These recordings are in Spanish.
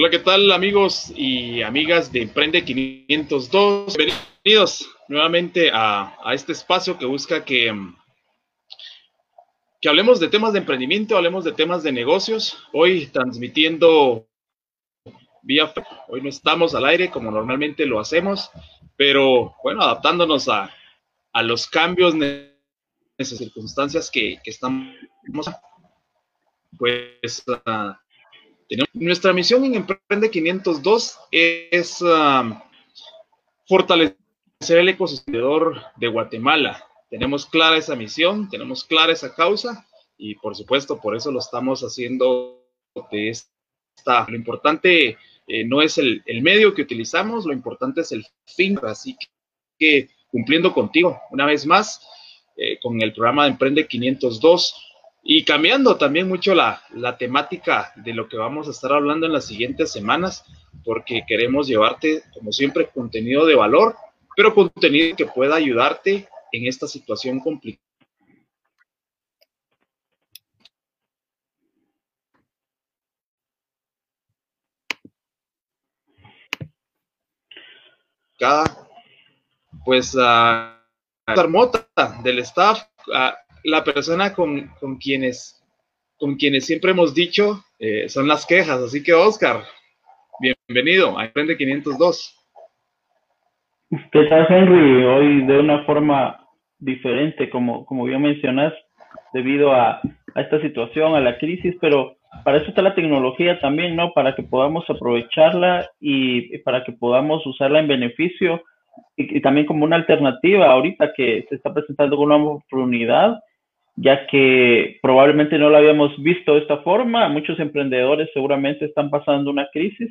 Hola, ¿qué tal amigos y amigas de Emprende 502? Bienvenidos nuevamente a, este espacio que busca que, que hablemos de temas de emprendimiento, hablemos de temas de negocios. Hoy transmitiendo vía, hoy no estamos al aire como normalmente lo hacemos, pero bueno, adaptándonos a, a los cambios, esas circunstancias que, que estamos, pues... Uh, nuestra misión en Emprende 502 es um, fortalecer el ecosistema de Guatemala. Tenemos clara esa misión, tenemos clara esa causa y por supuesto por eso lo estamos haciendo de esta. Lo importante eh, no es el, medio que utilizamos, lo importante es el fin. Así que cumpliendo contigo una vez más eh, con el programa de Emprende 502 y cambiando también mucho la, temática de lo que vamos a estar hablando en las siguientes semanas, porque queremos llevarte, como siempre, contenido de valor, pero contenido que pueda ayudarte en esta situación complicada. Pues a uh, del staff, la persona con, quienes, con quienes siempre hemos dicho eh, son las quejas. Así que, Oscar, bienvenido a Emprende 502. ¿Qué tal, Henry? Hoy de una forma diferente, como, como bien mencionas, debido a, a esta situación, a la crisis, pero para eso está la tecnología también, ¿no? Para que podamos aprovecharla y para que podamos usarla en beneficio y, y, también como una alternativa ahorita que se está presentando una oportunidad ya que probablemente no lo habíamos visto de esta forma. Muchos emprendedores seguramente están pasando una crisis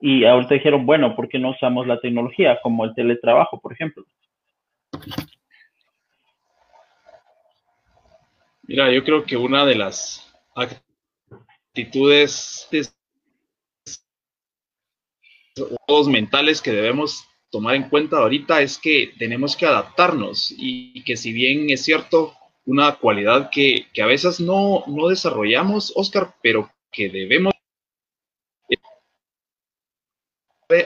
y ahorita dijeron, bueno, ¿por qué no usamos la tecnología como el teletrabajo, por ejemplo? Mira, yo creo que una de las actitudes mentales que debemos tomar en cuenta ahorita es que tenemos que adaptarnos y que si bien es cierto, una cualidad que, a veces no, desarrollamos, Oscar, pero que debemos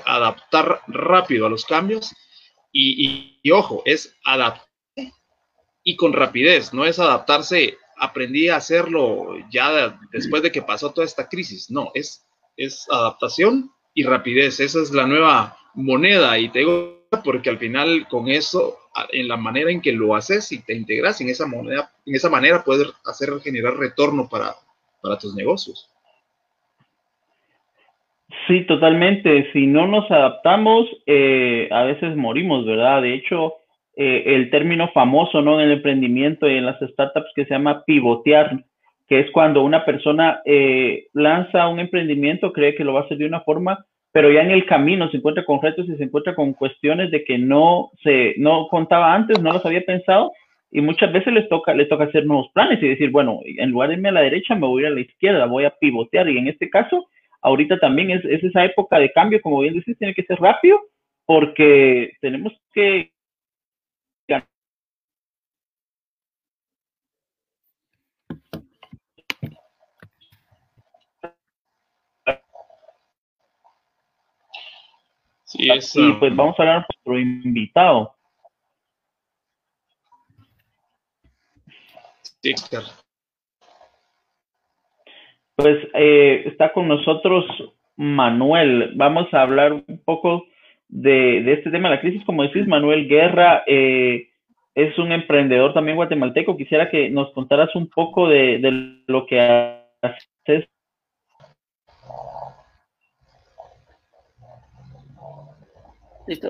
adaptar rápido a los cambios. Y, ojo, es adaptar y con rapidez, no es adaptarse, aprendí a hacerlo ya después de que pasó toda esta crisis, no, es, es adaptación y rapidez, esa es la nueva moneda y te digo porque al final con eso en la manera en que lo haces y te integras en esa moneda, en esa manera puedes hacer generar retorno para, para tus negocios. Sí, totalmente. Si no nos adaptamos, eh, a veces morimos, ¿verdad? De hecho, eh, el término famoso, ¿no? En el emprendimiento y en las startups que se llama pivotear, que es cuando una persona eh, lanza un emprendimiento, cree que lo va a hacer de una forma, pero ya en el camino se encuentra con retos y se encuentra con cuestiones de que no se no contaba antes, no los había pensado y muchas veces les toca les toca hacer nuevos planes y decir, bueno, en lugar de irme a la derecha me voy a ir a la izquierda, voy a pivotear y en este caso ahorita también es, es esa época de cambio, como bien decís, tiene que ser rápido porque tenemos que y pues vamos a hablar con nuestro invitado. Sí, Pues eh, está con nosotros Manuel. Vamos a hablar un poco de, este tema de la crisis. Como decís, Manuel Guerra eh, es un emprendedor también guatemalteco. Quisiera que nos contaras un poco de, de lo que haces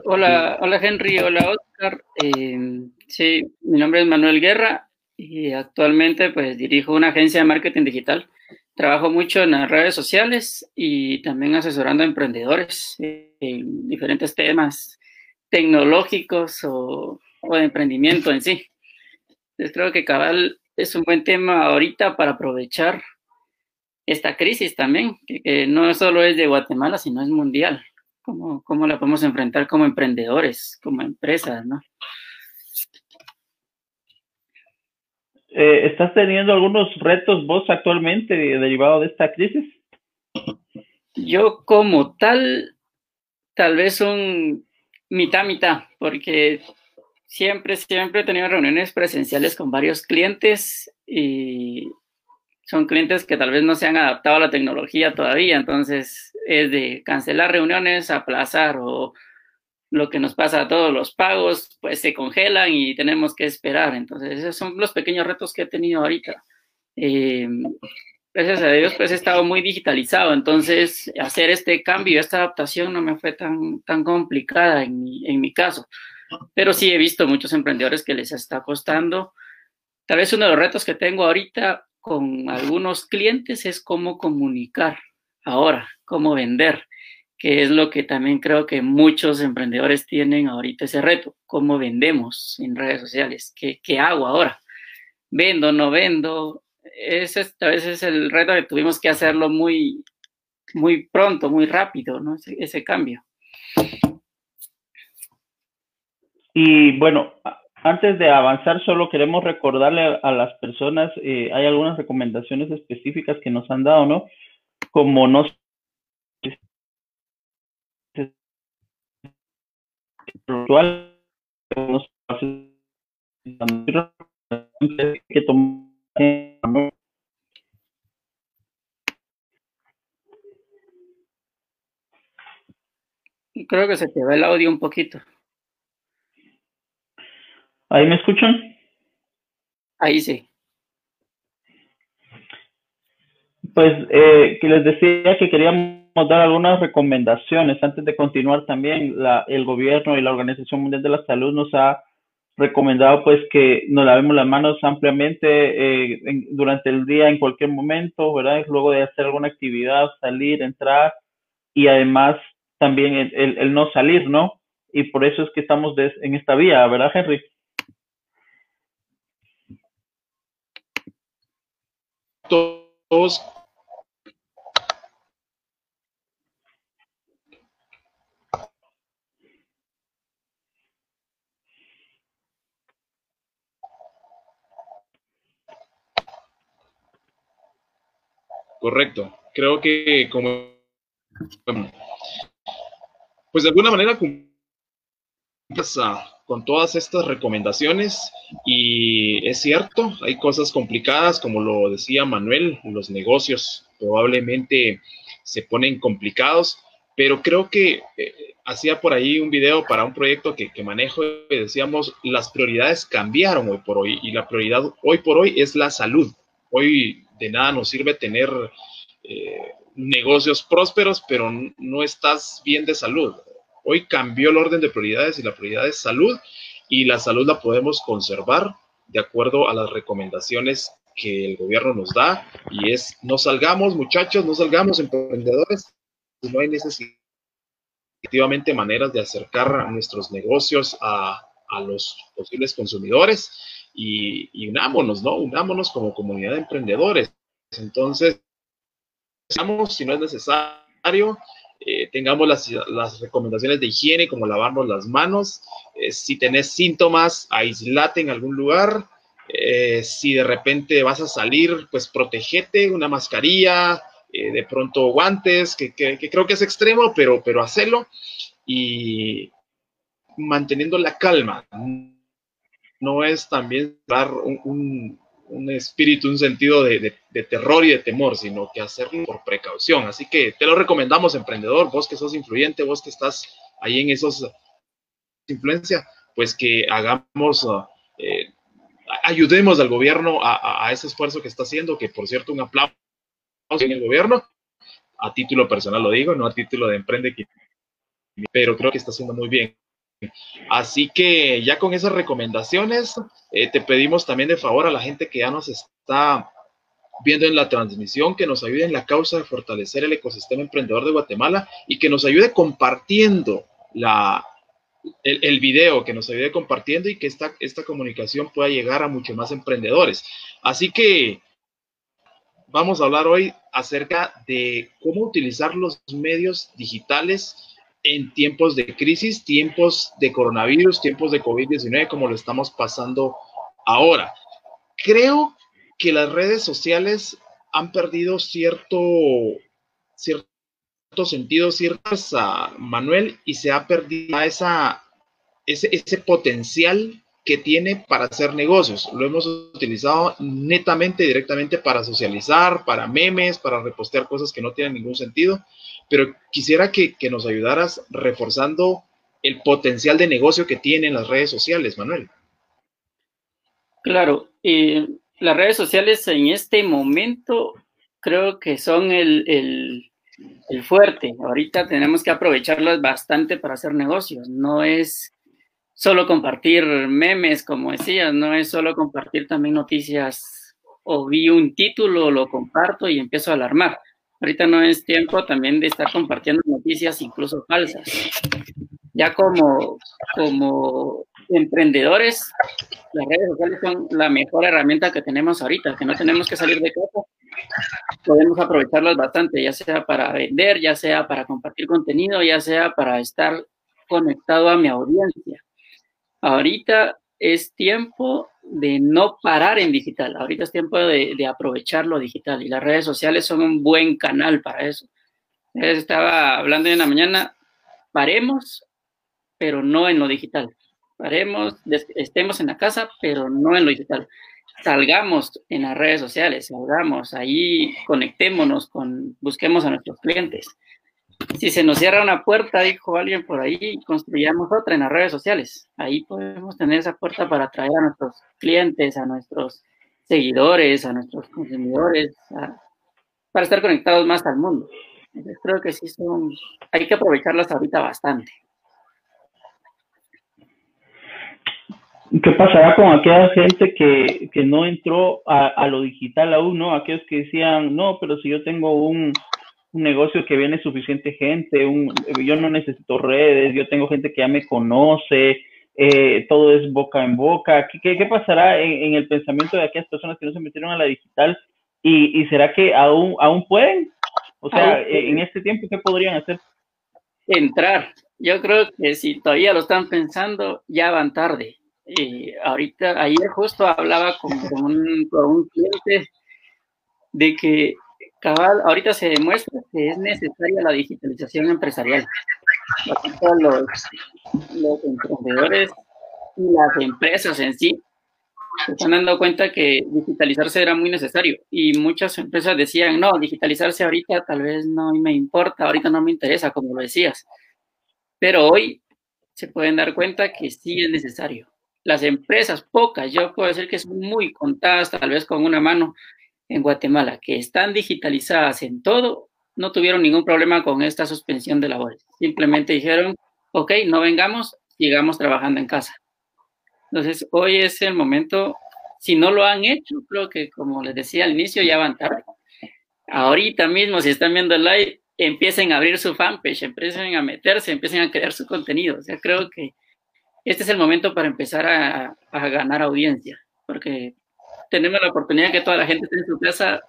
Hola, hola Henry, hola Oscar. Eh, sí, mi nombre es Manuel Guerra y actualmente pues dirijo una agencia de marketing digital. Trabajo mucho en las redes sociales y también asesorando a emprendedores en diferentes temas tecnológicos o, de emprendimiento en sí. Entonces creo que Cabal es un buen tema ahorita para aprovechar esta crisis también, que no solo es de Guatemala, sino es mundial cómo, la podemos enfrentar como emprendedores, como empresas, ¿no? Eh, ¿Estás teniendo algunos retos vos actualmente derivados de esta crisis? Yo como tal, tal vez un mitad, mitad, porque siempre, siempre he tenido reuniones presenciales con varios clientes y son clientes que tal vez no se han adaptado a la tecnología todavía, entonces es de cancelar reuniones, aplazar o lo que nos pasa a todos los pagos, pues se congelan y tenemos que esperar. Entonces, esos son los pequeños retos que he tenido ahorita. Eh, gracias a Dios, pues he estado muy digitalizado, entonces hacer este cambio, esta adaptación no me fue tan, tan complicada en mi, en mi caso. Pero sí he visto muchos emprendedores que les está costando. Tal vez uno de los retos que tengo ahorita con algunos clientes es cómo comunicar ahora, cómo vender, que es lo que también creo que muchos emprendedores tienen ahorita ese reto, cómo vendemos en redes sociales, qué, qué hago ahora, vendo, no vendo, ese a veces es el reto que tuvimos que hacerlo muy, muy pronto, muy rápido, ¿no? Ese, cambio. Y bueno, antes de avanzar, solo queremos recordarle a las personas, eh, hay algunas recomendaciones específicas que nos han dado, ¿no? Como no que tomar Creo que se te va el audio un poquito. ¿Ahí me escuchan? Ahí sí. Pues eh, que les decía que queríamos dar algunas recomendaciones. Antes de continuar también, la, el gobierno y la Organización Mundial de la Salud nos ha recomendado pues que nos lavemos las manos ampliamente eh, durante el día en cualquier momento, ¿verdad? Luego de hacer alguna actividad, salir, entrar y además también el, no salir, ¿no? Y por eso es que estamos en esta vía, ¿verdad, Henry? Todos Correcto. Creo que como pues de alguna manera con todas estas recomendaciones y es cierto, hay cosas complicadas, como lo decía Manuel, los negocios probablemente se ponen complicados, pero creo que eh, hacía por ahí un video para un proyecto que, que manejo y decíamos, las prioridades cambiaron hoy por hoy y la prioridad hoy por hoy es la salud. Hoy de nada nos sirve tener eh, negocios prósperos, pero no estás bien de salud. Hoy cambió el orden de prioridades y la prioridad es salud y la salud la podemos conservar de acuerdo a las recomendaciones que el gobierno nos da y es no salgamos muchachos, no salgamos emprendedores, no hay necesidad efectivamente maneras de acercar nuestros negocios a, a los posibles consumidores y, unámonos, ¿no? Unámonos como comunidad de emprendedores. Entonces, si no es necesario, eh, tengamos las, recomendaciones de higiene, como lavarnos las manos. Eh, si tenés síntomas, aislate en algún lugar. Eh, si de repente vas a salir, pues protegete, una mascarilla, de pronto guantes, que, creo que es extremo, pero, pero hacelo. Y manteniendo la calma no es también dar un, espíritu, un sentido de, terror y de temor, sino que hacerlo por precaución. Así que te lo recomendamos, emprendedor, vos que sos influyente, vos que estás ahí en esos influencia, pues que hagamos, eh, ayudemos al gobierno a, ese esfuerzo que está haciendo, que por cierto, un aplauso en el gobierno, a título personal lo digo, no a título de emprende, pero creo que está haciendo muy bien. Así que ya con esas recomendaciones, eh, te pedimos también de favor a la gente que ya nos está viendo en la transmisión, que nos ayude en la causa de fortalecer el ecosistema emprendedor de Guatemala y que nos ayude compartiendo la, el, video, que nos ayude compartiendo y que esta, esta comunicación pueda llegar a muchos más emprendedores. Así que vamos a hablar hoy acerca de cómo utilizar los medios digitales en tiempos de crisis, tiempos de coronavirus, tiempos de COVID-19, como lo estamos pasando ahora. Creo que las redes sociales han perdido cierto, cierto sentido, ciertas, a Manuel, y se ha perdido esa, ese, ese potencial que tiene para hacer negocios. Lo hemos utilizado netamente, directamente para socializar, para memes, para repostear cosas que no tienen ningún sentido, pero quisiera que, nos ayudaras reforzando el potencial de negocio que tienen las redes sociales, Manuel. Claro, y las redes sociales en este momento creo que son el, el, el, fuerte. Ahorita tenemos que aprovecharlas bastante para hacer negocios. No es solo compartir memes, como decías, no es solo compartir también noticias o vi un título, lo comparto y empiezo a alarmar. Ahorita no es tiempo también de estar compartiendo noticias incluso falsas. Ya como, como emprendedores, las redes sociales son la mejor herramienta que tenemos ahorita, que no tenemos que salir de casa, podemos aprovecharlas bastante, ya sea para vender, ya sea para compartir contenido, ya sea para estar conectado a mi audiencia. Ahorita es tiempo de no parar en digital, ahorita es tiempo de, de aprovechar lo digital y las redes sociales son un buen canal para eso. Estaba hablando en la mañana, paremos, pero no en lo digital haremos, estemos en la casa, pero no en lo digital. Salgamos en las redes sociales, salgamos ahí, conectémonos con, busquemos a nuestros clientes. Si se nos cierra una puerta, dijo alguien por ahí, construyamos otra en las redes sociales. Ahí podemos tener esa puerta para atraer a nuestros clientes, a nuestros seguidores, a nuestros consumidores, para estar conectados más al mundo. Entonces, creo que sí son, hay que aprovecharlas ahorita bastante. ¿Qué pasará con aquella gente que, que no entró a, a, lo digital aún, no? Aquellos que decían, no, pero si yo tengo un, un, negocio que viene suficiente gente, un, yo no necesito redes, yo tengo gente que ya me conoce, eh, todo es boca en boca. ¿Qué, qué, qué pasará en, en, el pensamiento de aquellas personas que no se metieron a la digital? ¿Y, y será que aún, aún pueden? O sea, en este tiempo, ¿qué podrían hacer? Entrar. Yo creo que si todavía lo están pensando, ya van tarde y ahorita, ayer justo hablaba con, con, un, con, un, cliente de que cabal, ahorita se demuestra que es necesaria la digitalización empresarial. Los, los emprendedores y las empresas en sí se están dando cuenta que digitalizarse era muy necesario y muchas empresas decían, no, digitalizarse ahorita tal vez no me importa, ahorita no me interesa, como lo decías. Pero hoy se pueden dar cuenta que sí es necesario las empresas, pocas, yo puedo decir que son muy contadas, tal vez con una mano en Guatemala, que están digitalizadas en todo, no tuvieron ningún problema con esta suspensión de labores. Simplemente dijeron, ok, no vengamos, sigamos trabajando en casa. Entonces, hoy es el momento, si no lo han hecho, creo que como les decía al inicio, ya van tarde. Ahorita mismo, si están viendo el live, empiecen a abrir su fanpage, empiecen a meterse, empiecen a crear su contenido. O sea, creo que este es el momento para empezar a, a, ganar audiencia, porque tenemos la oportunidad que toda la gente esté en su casa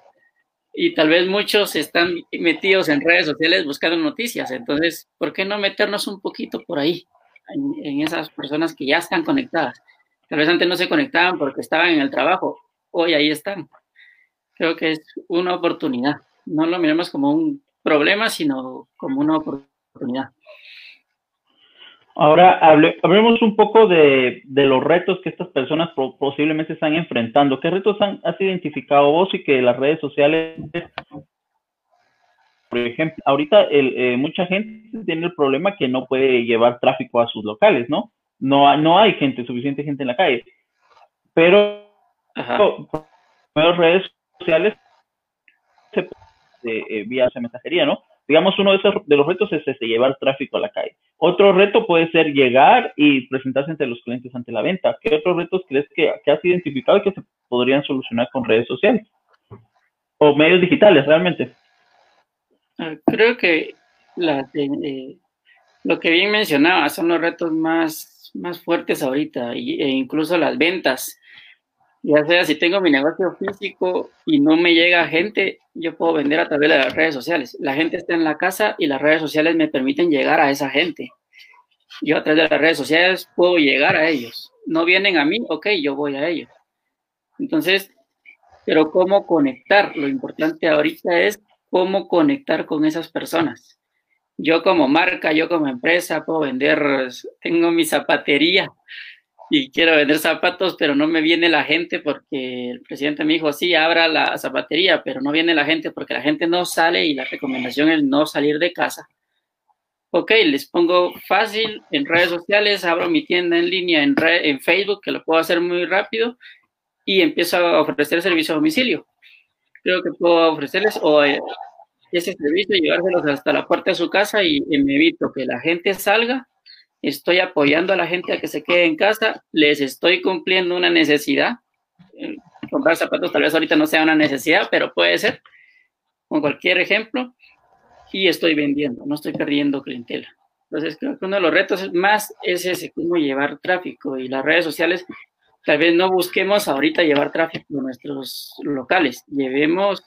y tal vez muchos están metidos en redes sociales buscando noticias. Entonces, ¿por qué no meternos un poquito por ahí, en, en esas personas que ya están conectadas? Tal vez antes no se conectaban porque estaban en el trabajo, hoy ahí están. Creo que es una oportunidad. No lo miremos como un problema, sino como una oportunidad. Ahora hable, hablemos un poco de, de, los retos que estas personas posiblemente están enfrentando. ¿Qué retos han, has identificado vos y que las redes sociales, por ejemplo, ahorita el, eh, mucha gente tiene el problema que no puede llevar tráfico a sus locales, ¿no? No, no hay gente, suficiente gente en la calle. Pero las redes sociales se, eh, eh, vía mensajería, ¿no? Digamos, uno de, esos, de los retos es este, llevar tráfico a la calle. Otro reto puede ser llegar y presentarse ante los clientes ante la venta. ¿Qué otros retos crees que, que has identificado y que se podrían solucionar con redes sociales? O medios digitales, realmente. Ah, creo que la, eh, lo que bien mencionaba son los retos más, más fuertes ahorita, e incluso las ventas. Ya sea si tengo mi negocio físico y no me llega gente, yo puedo vender a través de las redes sociales. La gente está en la casa y las redes sociales me permiten llegar a esa gente. Yo a través de las redes sociales puedo llegar a ellos. No vienen a mí, ok, yo voy a ellos. Entonces, pero cómo conectar. Lo importante ahorita es cómo conectar con esas personas. yo como marca, yo como empresa puedo vender, tengo mi zapatería y quiero vender zapatos, pero no me viene la gente porque el presidente me dijo, sí, abra la zapatería, pero no viene la gente porque la gente no sale y la recomendación es no salir de casa. Ok, les pongo fácil en redes sociales, abro mi tienda en línea en, en Facebook, que lo puedo hacer muy rápido, y empiezo a ofrecer servicio a domicilio. Creo que puedo ofrecerles o eh, ese servicio, llevárselos hasta la puerta de su casa y me evito que la gente salga estoy apoyando a la gente a que se quede en casa, les estoy cumpliendo una necesidad. Eh, comprar zapatos tal vez ahorita no sea una necesidad, pero puede ser, con cualquier ejemplo, y estoy vendiendo, no estoy perdiendo clientela. Entonces, creo que uno de los retos más es ese, cómo llevar tráfico y las redes sociales. Tal vez no busquemos ahorita llevar tráfico a nuestros locales, llevemos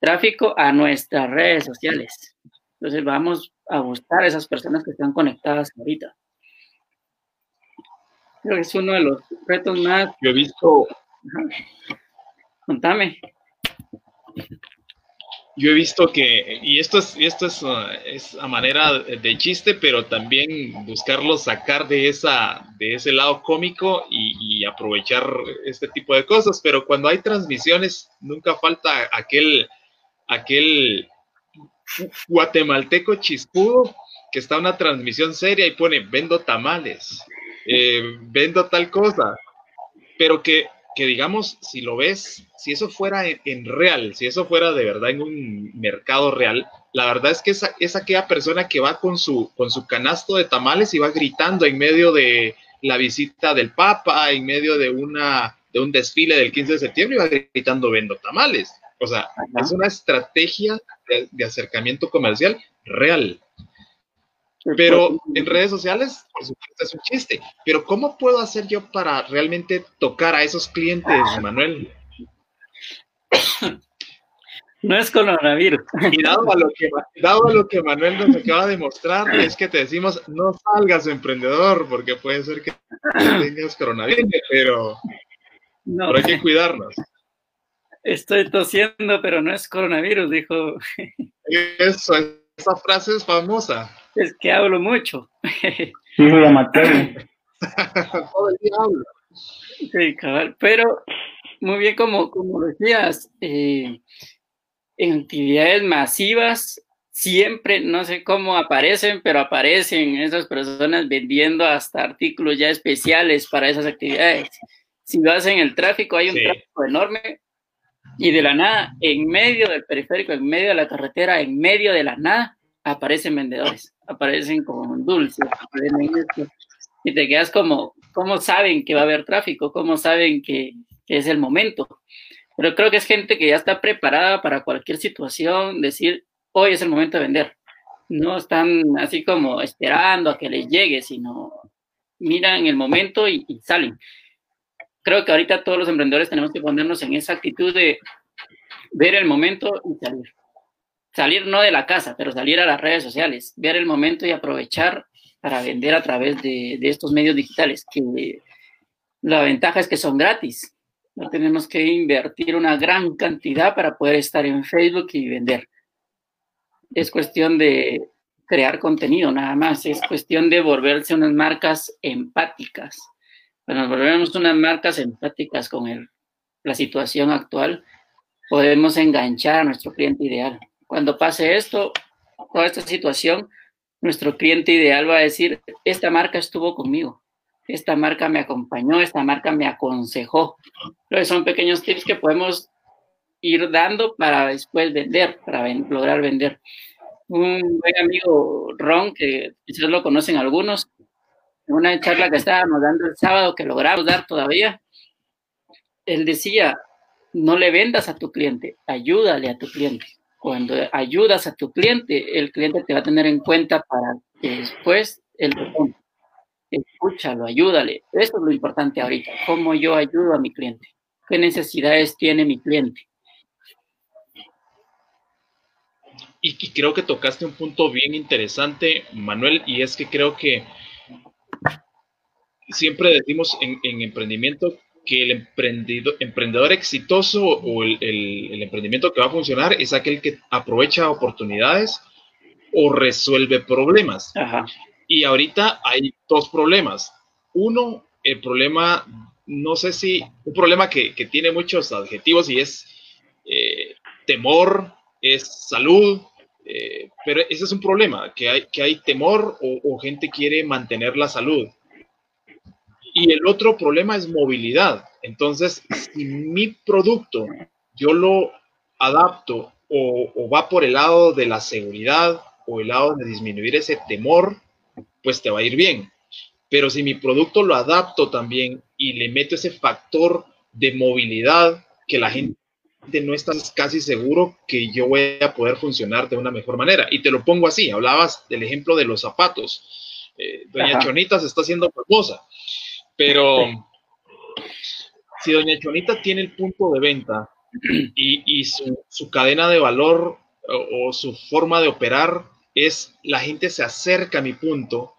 tráfico a nuestras redes sociales. Entonces, vamos a buscar a esas personas que están conectadas ahorita. Creo que es uno de los retos más. Yo he visto. Contame. Yo he visto que, y esto es, esto es, uh, es, a manera de chiste, pero también buscarlo sacar de esa, de ese lado cómico y, aprovechar este tipo de cosas. Pero cuando hay transmisiones, nunca falta aquel, aquel guatemalteco chispudo que está en una transmisión seria y pone vendo tamales eh, vendo tal cosa, pero que, que, digamos, si lo ves, si eso fuera en, real, si eso fuera de verdad en un mercado real, la verdad es que esa, es aquella persona que va con su, con su canasto de tamales y va gritando en medio de la visita del Papa, en medio de, una, de un desfile del 15 de septiembre y va gritando vendo tamales. O sea, es una estrategia de acercamiento comercial real. Pero en redes sociales, por supuesto, es un chiste. Pero ¿cómo puedo hacer yo para realmente tocar a esos clientes, Manuel? No es coronavirus. Y dado a lo que, dado a lo que Manuel nos acaba de mostrar, es que te decimos, no salgas emprendedor, porque puede ser que tengas coronavirus, pero, no, hay que cuidarnos. Estoy tosiendo, pero no es coronavirus, dijo. Eso, esa frase es famosa. Es que hablo mucho. Sí, Mateo. Todo el día hablo. Sí, cabal. Pero, muy bien, como, como decías, eh, en actividades masivas, siempre, no sé cómo aparecen, pero aparecen esas personas vendiendo hasta artículos ya especiales para esas actividades. Si vas en el tráfico, hay un tráfico enorme y de la nada, en medio del periférico, en medio de la carretera, en medio de la nada, aparecen vendedores, aparecen con dulces, y te quedas como, ¿cómo saben que va a haber tráfico? ¿Cómo saben que, es el momento? Pero creo que es gente que ya está preparada para cualquier situación, decir, hoy es el momento de vender. No están así como esperando a que les llegue, sino miran el momento y, y salen. Creo que ahorita todos los emprendedores tenemos que ponernos en esa actitud de ver el momento y salir salir no de la casa, pero salir a las redes sociales, ver el momento y aprovechar para vender a través de, estos medios digitales, que la ventaja es que son gratis. No tenemos que invertir una gran cantidad para poder estar en Facebook y vender. Es cuestión de crear contenido, nada más. Es cuestión de volverse unas marcas empáticas. Cuando nos volvemos unas marcas empáticas con la situación actual, podemos enganchar a nuestro cliente ideal. Cuando pase esto, toda esta situación, nuestro cliente ideal va a decir, esta marca estuvo conmigo, esta marca me acompañó, esta marca me aconsejó. Entonces son pequeños tips que podemos ir dando para después vender, para lograr vender. Un buen amigo Ron, que quizás lo conocen algunos, en una charla que estábamos dando el sábado, que logramos dar todavía, él decía, no le vendas a tu cliente, ayúdale a tu cliente cuando ayudas a tu cliente, el cliente te va a tener en cuenta para que después él responda. Escúchalo, ayúdale. Eso es lo importante ahorita. ¿Cómo yo ayudo a mi cliente? ¿Qué necesidades tiene mi cliente? Y, creo que tocaste un punto bien interesante, Manuel, y es que creo que siempre decimos en, en emprendimiento que el emprendedor, emprendedor exitoso o el, emprendimiento que va a funcionar es aquel que aprovecha oportunidades o resuelve problemas. Y ahorita hay dos problemas. Uno, el problema, no sé si, un problema que, tiene muchos adjetivos y es eh, temor, es salud, eh, pero ese es un problema, que hay, que hay temor o, gente quiere mantener la salud. Y el otro problema es movilidad. Entonces, si mi producto yo lo adapto o, va por el lado de la seguridad o el lado de disminuir ese temor, pues te va a ir bien. Pero si mi producto lo adapto también y le meto ese factor de movilidad que la gente no está casi seguro que yo voy a poder funcionar de una mejor manera. Y te lo pongo así, hablabas del ejemplo de los zapatos. Eh, doña Chonita se está haciendo famosa, pero si Doña Chonita tiene el punto de venta y, su, cadena de valor o, su forma de operar es la gente se acerca a mi punto,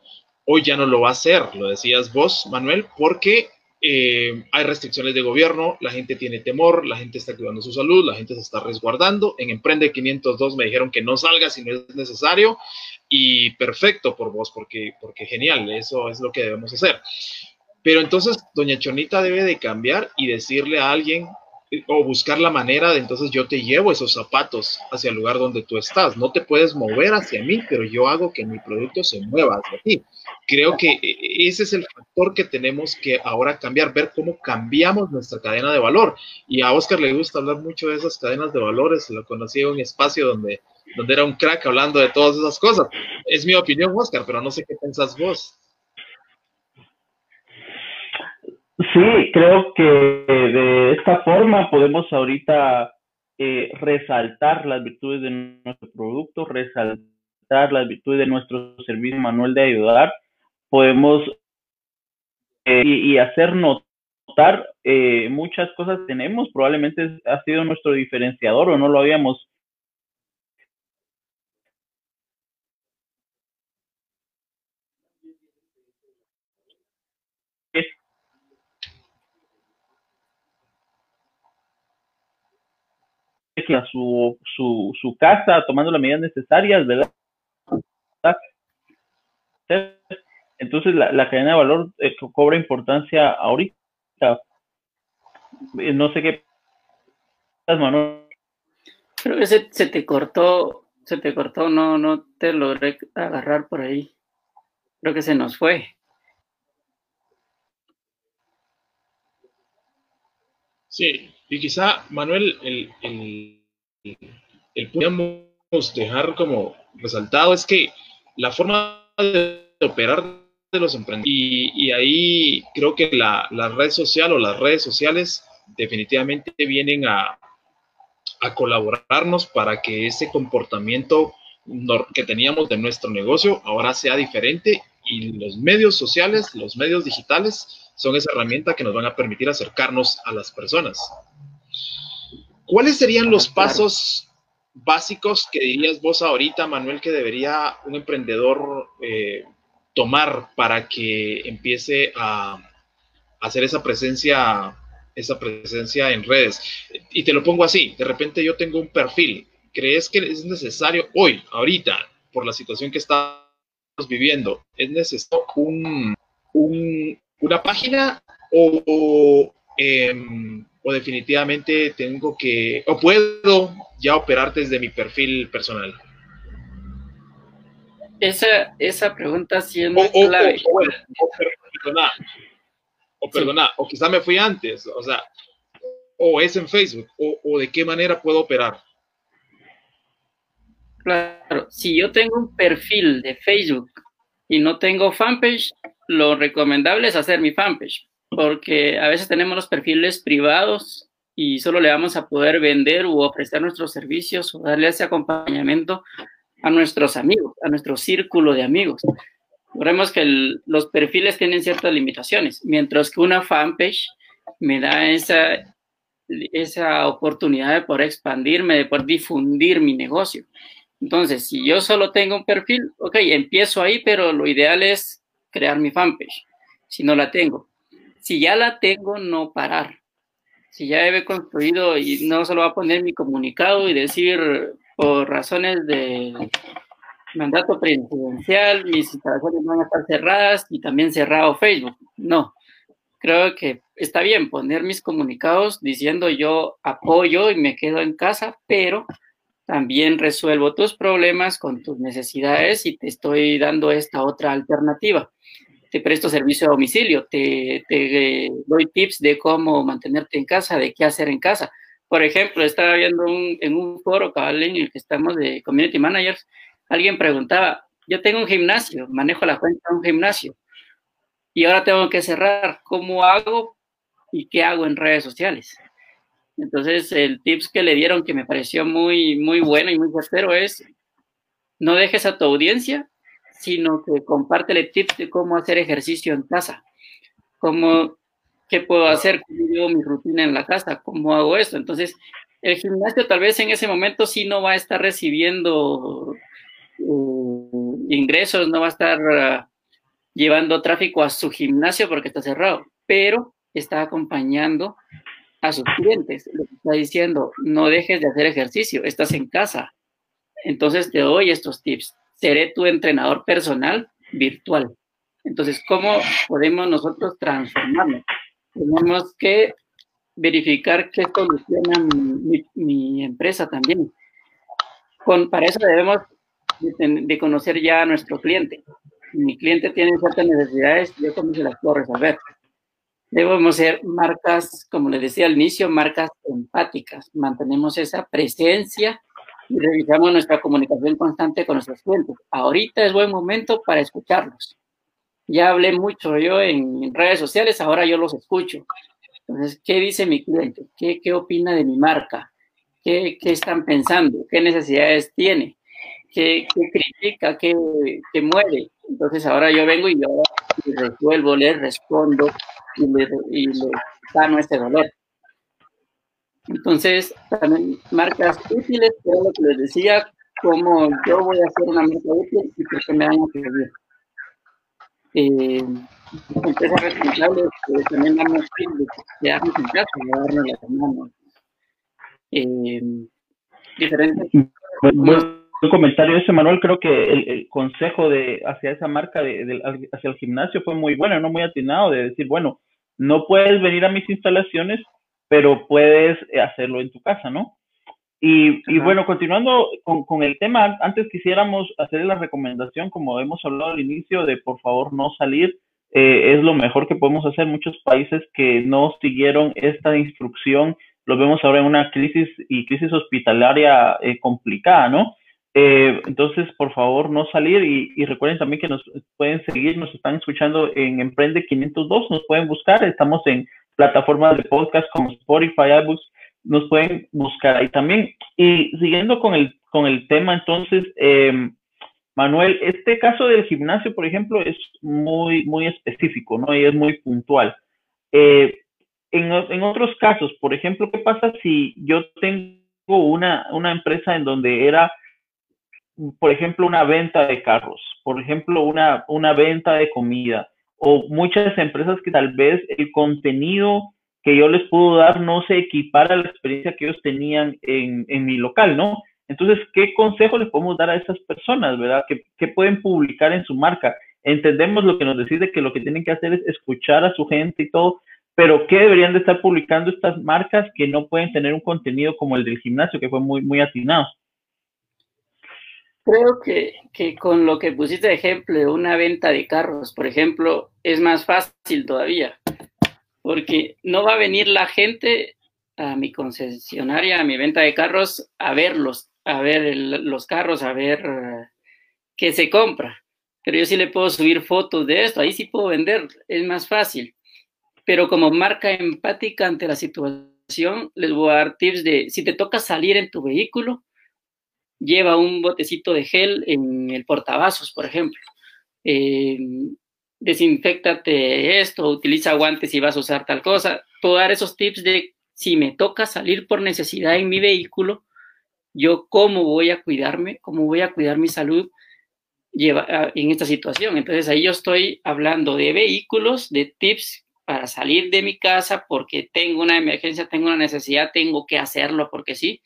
hoy ya no lo va a hacer, lo decías vos, Manuel, porque eh, hay restricciones de gobierno, la gente tiene temor, la gente está cuidando su salud, la gente se está resguardando. En Emprende 502 me dijeron que no salga si no es necesario y perfecto por vos, porque, porque genial, eso es lo que debemos hacer. Pero entonces, doña Chonita debe de cambiar y decirle a alguien, o buscar la manera de entonces yo te llevo esos zapatos hacia el lugar donde tú estás. No te puedes mover hacia mí, pero yo hago que mi producto se mueva hacia ti. Creo que e, ese es el factor que tenemos que ahora cambiar, ver cómo cambiamos nuestra cadena de valor. Y a Oscar le gusta hablar mucho de esas cadenas de valores. Lo conocí en un espacio donde, donde era un crack hablando de todas esas cosas. Es mi opinión, Oscar, pero no sé qué pensás vos. Sí, creo que de esta forma podemos ahorita eh, resaltar las virtudes de nuestro producto, resaltar las virtudes de nuestro servicio manual de ayudar. Podemos eh, y, hacer notar eh, muchas cosas tenemos. Probablemente ha sido nuestro diferenciador o no lo habíamos a su, su, su casa tomando las medidas necesarias, ¿verdad? Entonces la, la cadena de valor eh, cobra importancia ahorita. Eh, no sé qué Manuel. Creo que se, se, te cortó, se te cortó, no, no te logré agarrar por ahí. Creo que se nos fue. Sí, y quizá, Manuel, el, el, el, podríamos dejar como resaltado es que la forma de operar de los emprendedores, y, ahí creo que la, red social o las redes sociales definitivamente vienen a, a colaborarnos para que ese comportamiento que teníamos de nuestro negocio ahora sea diferente y los medios sociales, los medios digitales son esa herramienta que nos van a permitir acercarnos a las personas. ¿Cuáles serían los pasos básicos que dirías vos ahorita, Manuel, que debería un emprendedor eh, tomar para que empiece a, hacer esa presencia, esa presencia en redes? Y te lo pongo así, de repente yo tengo un perfil. ¿Crees que es necesario hoy, ahorita, por la situación que estamos viviendo, es necesario un, una página o, em, o definitivamente tengo que, o puedo ya operar desde mi perfil personal? Esa, esa pregunta sí es clave. O, perdona, o quizá me fui antes, o sea, o es en Facebook, o, o de qué manera puedo operar. Claro, si yo tengo un perfil de Facebook y no tengo fanpage, lo recomendable es hacer mi fanpage porque a veces tenemos los perfiles privados y solo le vamos a poder vender u ofrecer nuestros servicios o darle ese acompañamiento a nuestros amigos, a nuestro círculo de amigos. Vemos que los perfiles tienen ciertas limitaciones, mientras que una fanpage me da esa, esa oportunidad de poder expandirme, de poder difundir mi negocio. Entonces, si yo solo tengo un perfil, ok, empiezo ahí, pero lo ideal es crear mi fanpage, si no la tengo si ya la tengo, no parar. Si ya he construido y no solo va a poner mi comunicado y decir por razones de, mandato presidencial, mis instalaciones van a estar cerradas y también cerrado Facebook. No, creo que está bien poner mis comunicados diciendo yo apoyo y me quedo en casa, pero también resuelvo tus problemas con tus necesidades y te estoy dando esta otra alternativa. Te presto servicio a domicilio, te, te doy tips de cómo mantenerte en casa, de qué hacer en casa. Por ejemplo, estaba viendo un, en un foro cabal en el que estamos de community managers, alguien preguntaba, yo tengo un gimnasio, manejo la cuenta de un gimnasio y ahora tengo que cerrar, ¿cómo hago y qué hago en redes sociales? Entonces, el tips que le dieron que me pareció muy, muy bueno y muy certero es, no dejes a tu audiencia, sino que compártele tips de cómo hacer ejercicio en casa, cómo, qué puedo hacer, cómo vivo mi rutina en la casa, cómo hago esto. Entonces, el gimnasio tal vez en ese momento sí no va a estar recibiendo uh, ingresos, no va a estar uh, llevando tráfico a su gimnasio porque está cerrado, pero está acompañando a sus clientes. Le está diciendo, no dejes de hacer ejercicio, estás en casa. Entonces te doy estos tips. Seré tu entrenador personal virtual. Entonces, ¿cómo podemos nosotros transformarnos? Tenemos que verificar qué soluciona mi, empresa también. Con, para eso debemos de, conocer ya a nuestro cliente. mi cliente tiene ciertas necesidades, yo cómo se las puedo resolver. Debemos ser marcas, como les decía al inicio, marcas empáticas. Mantenemos esa presencia y revisamos nuestra comunicación constante con nuestros clientes. Ahorita es buen momento para escucharlos. Ya hablé mucho yo en redes sociales, ahora yo los escucho. Entonces, ¿qué dice mi cliente? ¿Qué, qué opina de mi marca? ¿Qué, ¿Qué, están pensando? ¿Qué necesidades tiene? ¿Qué, qué critica? ¿Qué, ¿Qué, mueve? Entonces, ahora yo vengo y yo resuelvo, les respondo, y le, y le sano ese dolor. Entonces, también marcas útiles, que lo que les decía, como yo voy a hacer una marca útil y por qué me van a servir. Eh, empresas responsables, pues, también damos quedarnos en casa, de darnos las manos. Eh, diferentes. Buen, comentario ese, Manuel. Creo que el, el, consejo de hacia esa marca, de, de, hacia el gimnasio, fue muy bueno, no muy atinado, de decir, bueno, no puedes venir a mis instalaciones, pero puedes eh, hacerlo en tu casa, ¿no? Y, y bueno, continuando con, con, el tema, antes quisiéramos hacer la recomendación, como hemos hablado al inicio, de por favor no salir. Eh, es lo mejor que podemos hacer. Muchos países que no siguieron esta instrucción, lo vemos ahora en una crisis y crisis hospitalaria eh, complicada, ¿no? Eh, entonces, por favor, no salir y, recuerden también que nos pueden seguir, nos están escuchando en Emprende 502, nos pueden buscar, estamos en plataformas de podcast como Spotify, iBooks, nos pueden buscar ahí también. Y siguiendo con el, con el tema, entonces, eh, Manuel, este caso del gimnasio, por ejemplo, es muy, muy específico, ¿no? Y es muy puntual. Eh, en, en, otros casos, por ejemplo, ¿qué pasa si yo tengo una, una empresa en donde era por ejemplo, una venta de carros, por ejemplo, una, una venta de comida, o muchas empresas que tal vez el contenido que yo les puedo dar no se equipara a la experiencia que ellos tenían en, en mi local, ¿no? Entonces, ¿qué consejo les podemos dar a esas personas, verdad? ¿Qué, ¿Qué, pueden publicar en su marca? Entendemos lo que nos decide que lo que tienen que hacer es escuchar a su gente y todo, pero ¿qué deberían de estar publicando estas marcas que no pueden tener un contenido como el del gimnasio, que fue muy, muy atinado? Creo que, que, con lo que pusiste de ejemplo, una venta de carros, por ejemplo, es más fácil todavía, porque no va a venir la gente a mi concesionaria, a mi venta de carros, a verlos, a ver los carros, a ver uh, qué se compra. Pero yo sí le puedo subir fotos de esto, ahí sí puedo vender, es más fácil. Pero como marca empática ante la situación, les voy a dar tips de si te toca salir en tu vehículo, lleva un botecito de gel en el portavasos, por ejemplo. Eh, desinfectate esto, utiliza guantes si vas a usar tal cosa. Puedo dar esos tips de si me toca salir por necesidad en mi vehículo, yo cómo voy a cuidarme, cómo voy a cuidar mi salud lleva, en esta situación. Entonces ahí yo estoy hablando de vehículos, de tips para salir de mi casa porque tengo una emergencia, tengo una necesidad, tengo que hacerlo porque sí.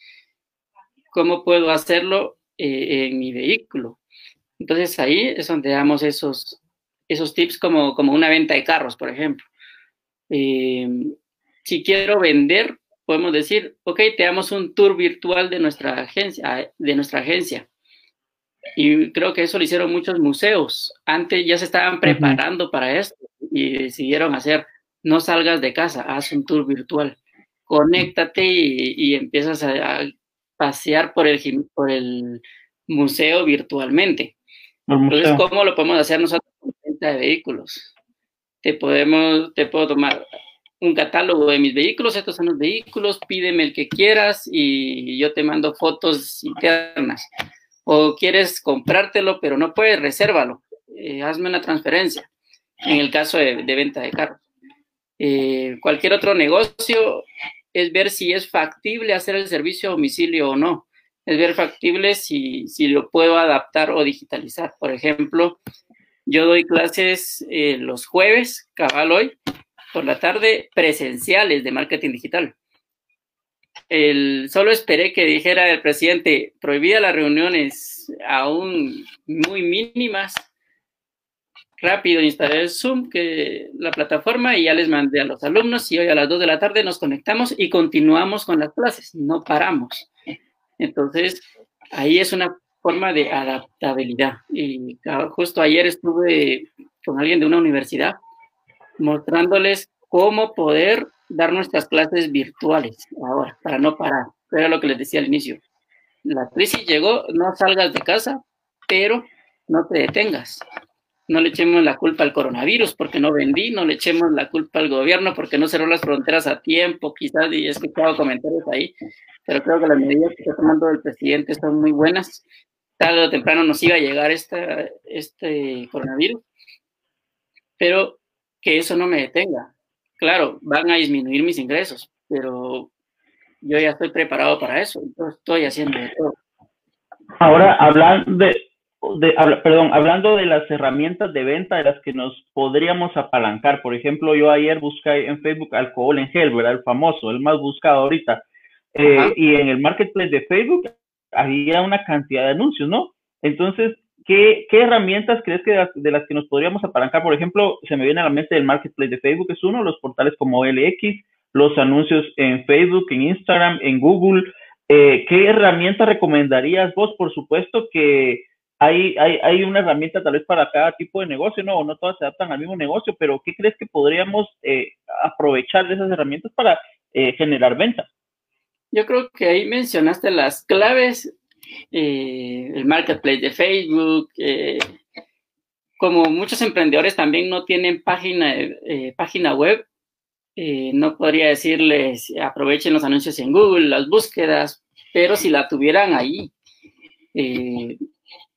¿Cómo puedo hacerlo eh, en mi vehículo? Entonces ahí es donde damos esos, esos tips como, como una venta de carros, por ejemplo. Eh, si quiero vender, podemos decir, ok, te damos un tour virtual de nuestra agencia, de nuestra agencia. Y creo que eso lo hicieron muchos museos. Antes ya se estaban preparando para esto y decidieron hacer, no salgas de casa, haz un tour virtual. Conéctate y, empiezas a, pasear por el, por el museo virtualmente. Entonces, ¿cómo lo podemos hacer nosotros con venta de vehículos? Te podemos, te puedo tomar un catálogo de mis vehículos, estos son los vehículos, pídeme el que quieras y yo te mando fotos internas. O quieres comprártelo, pero no puedes, resérvalo. Eh, hazme una transferencia, en el caso de, venta de carros. Eh, cualquier otro negocio es ver si es factible hacer el servicio a domicilio o no. Es ver factible si, si lo puedo adaptar o digitalizar. Por ejemplo, yo doy clases eh, los jueves, cabal hoy, por la tarde presenciales de marketing digital. El, solo esperé que dijera el presidente, prohibida las reuniones aún muy mínimas. Rápido instalé el Zoom, que la plataforma, y ya les mandé a los alumnos y hoy a las 2 de la tarde nos conectamos y continuamos con las clases, no paramos. Entonces, ahí es una forma de adaptabilidad. Y justo ayer estuve con alguien de una universidad mostrándoles cómo poder dar nuestras clases virtuales ahora, para no parar. Era lo que les decía al inicio. La crisis llegó, no salgas de casa, pero no te detengas. No le echemos la culpa al coronavirus porque no vendí, no le echemos la culpa al gobierno porque no cerró las fronteras a tiempo, quizás, y he escuchado comentarios ahí, pero creo que las medidas que está tomando el presidente son muy buenas. Tarde o temprano nos iba a llegar esta, este coronavirus, pero que eso no me detenga. Claro, van a disminuir mis ingresos, pero yo ya estoy preparado para eso, entonces estoy haciendo todo. Ahora, hablando de, perdón, hablando de las herramientas de venta de las que nos podríamos apalancar, por ejemplo, yo ayer busqué en Facebook alcohol en gel, ¿verdad? El famoso, el más buscado ahorita. Eh, y en el marketplace de Facebook había una cantidad de anuncios, ¿no? Entonces, ¿Qué, herramientas crees que de las, que nos podríamos apalancar? Por ejemplo, se me viene a la mente el marketplace de Facebook, es uno, los portales como LX, los anuncios en Facebook, en Instagram, en Google. Eh, ¿Qué herramienta recomendarías vos? Por supuesto que hay, hay, una herramienta tal vez para cada tipo de negocio, ¿no? No todas se adaptan al mismo negocio, pero ¿qué crees que podríamos eh, aprovechar de esas herramientas para eh, generar ventas? Yo creo que ahí mencionaste las claves eh, el marketplace de Facebook. Eh, como muchos emprendedores también no tienen página, página web, no podría decirles aprovechen los anuncios en Google, las búsquedas, pero si la tuvieran ahí.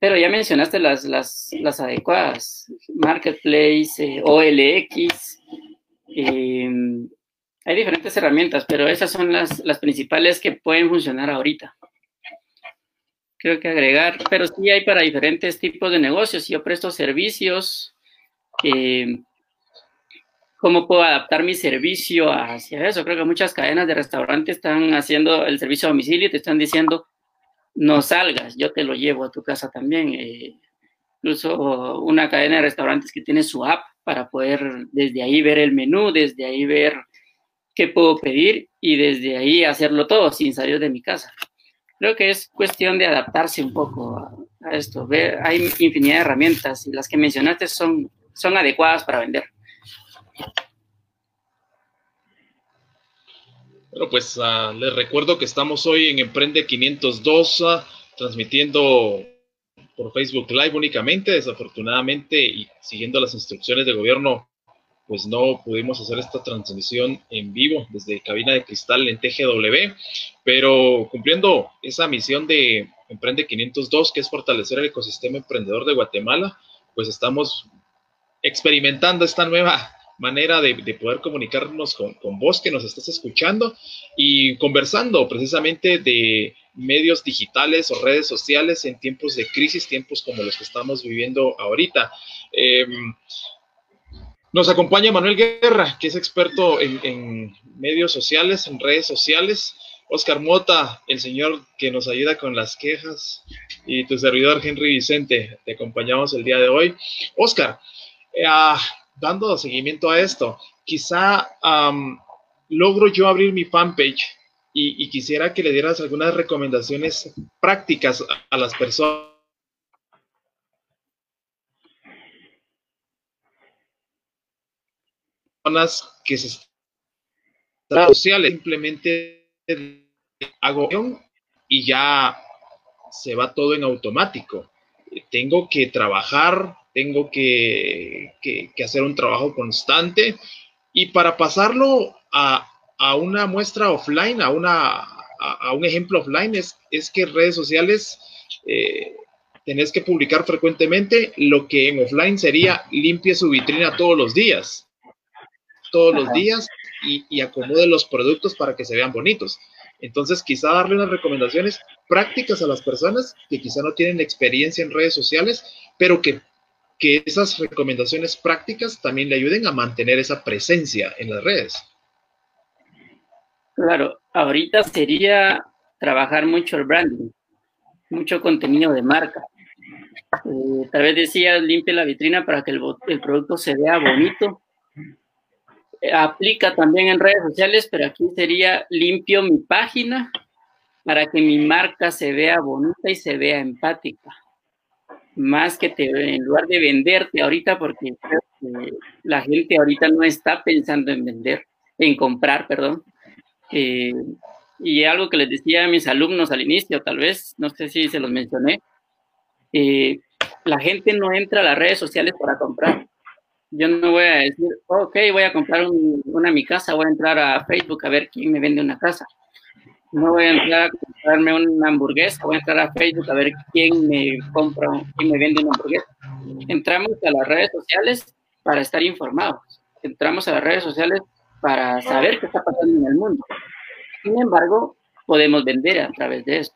Pero ya mencionaste las, las, las adecuadas, Marketplace, OLX. hay diferentes herramientas, pero esas son las, las principales que pueden funcionar ahorita creo que agregar, pero sí hay para diferentes tipos de negocios. Yo presto servicios, eh, ¿cómo puedo adaptar mi servicio hacia eso? Creo que muchas cadenas de restaurantes están haciendo el servicio a domicilio te están diciendo, no salgas, yo te lo llevo a tu casa también. Eh, incluso una cadena de restaurantes que tiene su app para poder desde ahí ver el menú, desde ahí ver qué puedo pedir y desde ahí hacerlo todo sin salir de mi casa creo que es cuestión de adaptarse un poco a, esto. hay infinidad de herramientas y las que mencionaste son, son adecuadas para vender. Bueno, pues uh, les recuerdo que estamos hoy en Emprende 502, ah, transmitiendo por Facebook Live únicamente. Desafortunadamente, y siguiendo las instrucciones del gobierno, pues no pudimos hacer esta transmisión en vivo desde cabina de cristal en TGW, pero cumpliendo esa misión de Emprende 502, que es fortalecer el ecosistema emprendedor de Guatemala, pues estamos experimentando esta nueva manera de, poder comunicarnos con, vos que nos estás escuchando y conversando precisamente de medios digitales o redes sociales en tiempos de crisis, tiempos como los que estamos viviendo ahorita. Em, nos acompaña Manuel Guerra, que es experto en, medios sociales, en redes sociales. Oscar Mota, el señor que nos ayuda con las quejas, y tu servidor Henry Vicente, te acompañamos el día de hoy. Oscar, eh, ah, dando seguimiento a esto, quizá logro yo abrir mi fanpage y, quisiera que le dieras algunas recomendaciones prácticas a, las personas que se están sociales simplemente hago y ya se va todo en automático. Tengo que trabajar, tengo que, hacer un trabajo constante y para pasarlo a, una muestra offline, a, una, a, un ejemplo offline, es, es que redes sociales eh, tenés que publicar frecuentemente lo que en offline sería limpie su vitrina todos los días. Todos los días y, y acomode los productos para que se vean bonitos. Entonces, quizá darle unas recomendaciones prácticas a las personas que quizá no tienen experiencia en redes sociales, pero que, que esas recomendaciones prácticas también le ayuden a mantener esa presencia en las redes. Claro, ahorita sería trabajar mucho el branding, mucho contenido de marca. Eh, tal vez decía, limpie la vitrina para que el, el producto se vea bonito, aplica también en redes sociales, pero aquí sería limpio mi página para que mi marca se vea bonita y se vea empática. Más que te, en lugar de venderte ahorita, porque la gente ahorita no está pensando en vender, en comprar, perdón. Eh, y algo que les decía a mis alumnos al inicio, tal vez, no sé si se los mencioné, eh, la gente no entra a las redes sociales para comprar yo no voy a decir, ok, voy a comprar una mi casa, voy a entrar a Facebook a ver quién me vende una casa. No voy a entrar a comprarme una hamburguesa, voy a entrar a Facebook a ver quién me compra, quién me vende una hamburguesa. Entramos a las redes sociales para estar informados. Entramos a las redes sociales para saber qué está pasando en el mundo. Sin embargo, podemos vender a través de eso.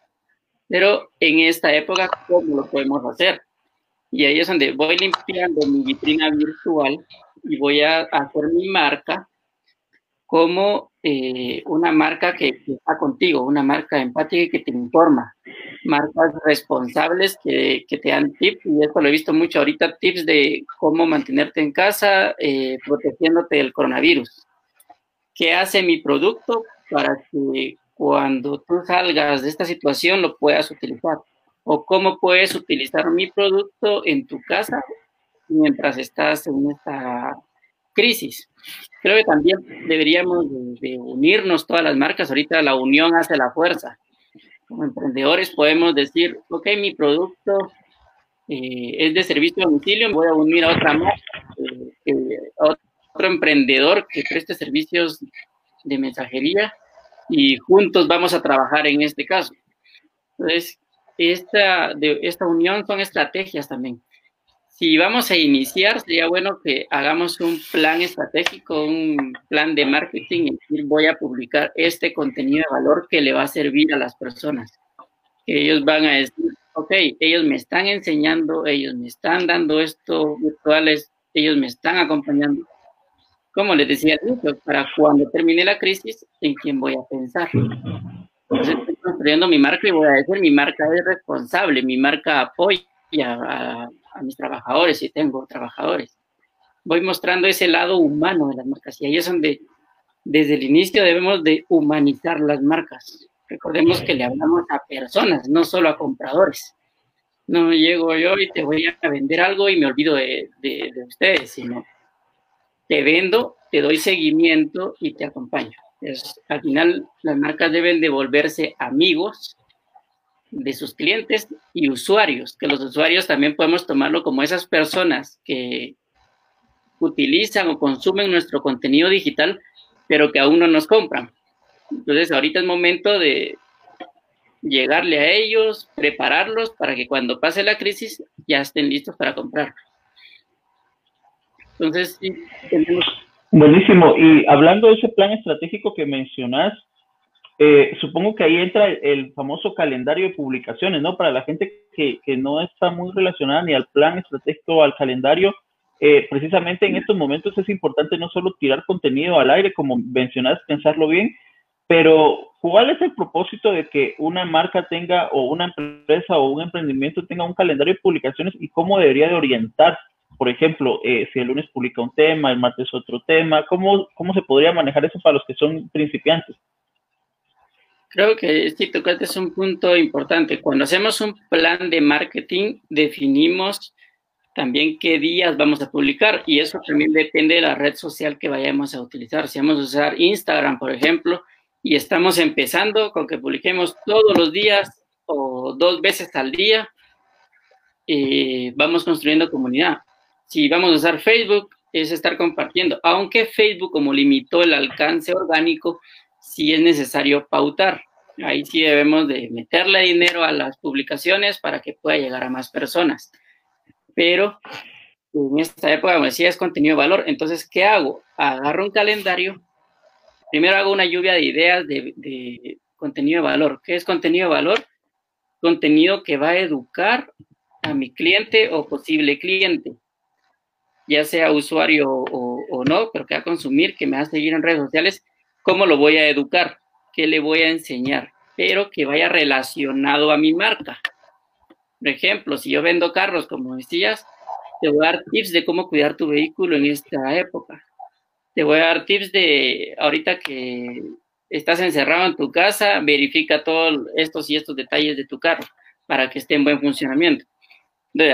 Pero en esta época, ¿cómo lo podemos hacer? Y ahí es donde voy limpiando mi vitrina virtual y voy a hacer mi marca como eh, una marca que, está contigo, una marca empática y que te informa, marcas responsables que, te dan tips, y esto lo he visto mucho ahorita, tips de cómo mantenerte en casa eh, protegiéndote del coronavirus. ¿Qué hace mi producto para que cuando tú salgas de esta situación lo puedas utilizar? o cómo puedes utilizar mi producto en tu casa mientras estás en esta crisis. Creo que también deberíamos de, unirnos todas las marcas. Ahorita la unión hace la fuerza. Como emprendedores podemos decir, ok, mi producto eh, es de servicio a domicilio, me voy a unir a otra marca, eh, a otro emprendedor que preste servicios de mensajería y juntos vamos a trabajar en este caso. Entonces, esta, de, esta unión son estrategias también. Si vamos a iniciar, sería bueno que hagamos un plan estratégico, un plan de marketing y decir, voy a publicar este contenido de valor que le va a servir a las personas. Que ellos van a decir, ok, ellos me están enseñando, ellos me están dando esto virtuales, ellos me están acompañando. Como les decía, para cuando termine la crisis, ¿en quién voy a pensar? Entonces estoy construyendo mi marca y voy a decir, mi marca es responsable, mi marca apoya a, mis trabajadores y tengo trabajadores. Voy mostrando ese lado humano de las marcas y ahí es donde desde el inicio debemos de humanizar las marcas. Recordemos que le hablamos a personas, no solo a compradores. No llego yo y te voy a vender algo y me olvido de, de ustedes, sino te vendo, te doy seguimiento y te acompaño al final, las marcas deben de volverse amigos de sus clientes y usuarios, que los usuarios también podemos tomarlo como esas personas que utilizan o consumen nuestro contenido digital, pero que aún no nos compran. Entonces, ahorita es momento de llegarle a ellos, prepararlos para que cuando pase la crisis ya estén listos para comprar. Entonces, sí, Buenísimo. Y hablando de ese plan estratégico que mencionas, eh, supongo que ahí entra el, famoso calendario de publicaciones, ¿no? Para la gente que, no está muy relacionada ni al plan estratégico o al calendario, eh, precisamente en estos momentos es importante no solo tirar contenido al aire, como mencionas, pensarlo bien, pero ¿cuál es el propósito de que una marca tenga o una empresa o un emprendimiento tenga un calendario de publicaciones y cómo debería de orientar? Por ejemplo, eh, si el lunes publica un tema, el martes otro tema, ¿cómo, ¿cómo se podría manejar eso para los que son principiantes? Creo que sí, tocaste es un punto importante. Cuando hacemos un plan de marketing, definimos también qué días vamos a publicar y eso también depende de la red social que vayamos a utilizar. Si vamos a usar Instagram, por ejemplo, y estamos empezando con que publiquemos todos los días o dos veces al día, eh, vamos construyendo comunidad. Si vamos a usar Facebook, es estar compartiendo, aunque Facebook como limitó el alcance orgánico, si es necesario pautar. Ahí sí debemos de meterle dinero a las publicaciones para que pueda llegar a más personas. Pero en esta época, como decía, es contenido de valor. Entonces, ¿qué hago? Agarro un calendario. Primero hago una lluvia de ideas de, contenido de valor. ¿Qué es contenido de valor? Contenido que va a educar a mi cliente o posible cliente, ya sea usuario o, o no, pero que va a consumir, que me va a seguir en redes sociales ¿Cómo lo voy a educar? ¿Qué le voy a enseñar? Pero que vaya relacionado a mi marca. Por ejemplo, si yo vendo carros, como decías, te voy a dar tips de cómo cuidar tu vehículo en esta época. Te voy a dar tips de ahorita que estás encerrado en tu casa, verifica todos estos y estos detalles de tu carro para que esté en buen funcionamiento.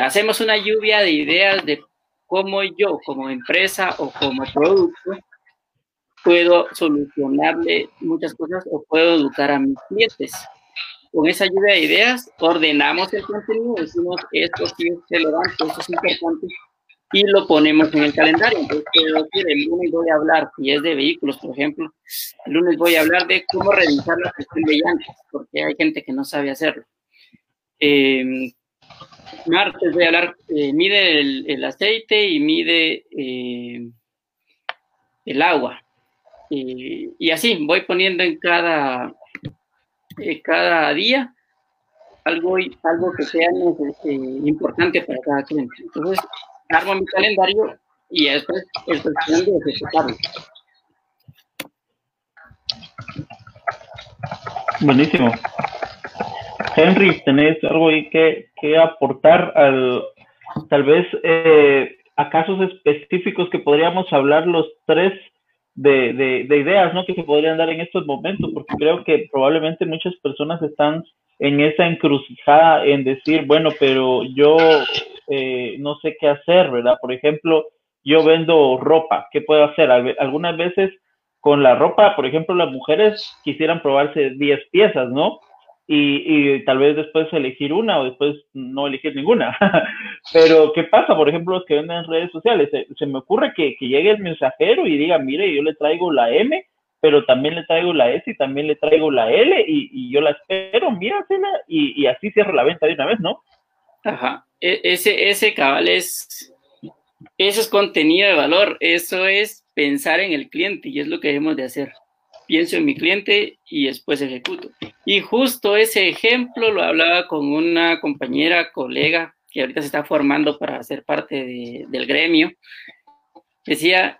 Hacemos una lluvia de ideas de cómo yo como empresa o como producto puedo solucionarle muchas cosas o puedo educar a mis clientes. Con esa lluvia de ideas, ordenamos el contenido, decimos esto sí es relevante, esto es importante, y lo ponemos en el calendario. Entonces, el lunes voy a hablar, si es de vehículos, por ejemplo, el lunes voy a hablar de cómo revisar la gestión de llantas, porque hay gente que no sabe hacerlo. Eh, martes voy a hablar, eh, mide el, aceite y mide eh, el agua. Y, así voy poniendo en cada, cada día algo, algo que sea eh, importante para cada cliente. Entonces, armo mi calendario y después es cuestión de ejecutarlo. Buenísimo. Henry, ¿tenés algo ahí que, que aportar al, tal vez, eh, a casos específicos que podríamos hablar los tres de, de, ideas ¿no? que se podrían dar en estos momentos, porque creo que probablemente muchas personas están en esa encrucijada en decir, bueno, pero yo eh, no sé qué hacer, ¿verdad? Por ejemplo, yo vendo ropa, ¿qué puedo hacer? Algunas veces con la ropa, por ejemplo, las mujeres quisieran probarse 10 piezas, ¿no? Y, tal vez después elegir una o después no elegir ninguna. Pero, ¿qué pasa? Por ejemplo, los que venden en redes sociales. Se, me ocurre que, llegue el mensajero y diga, mire, yo le traigo la M, pero también le traigo la S y también le traigo la L y, yo la espero, míratela y, y así cierra la venta de una vez, ¿no? Ajá. E, ese, ese cabal es, eso es contenido de valor, eso es pensar en el cliente y es lo que debemos de hacer pienso en mi cliente y después ejecuto. Y justo ese ejemplo lo hablaba con una compañera, colega, que ahorita se está formando para ser parte del gremio. Decía,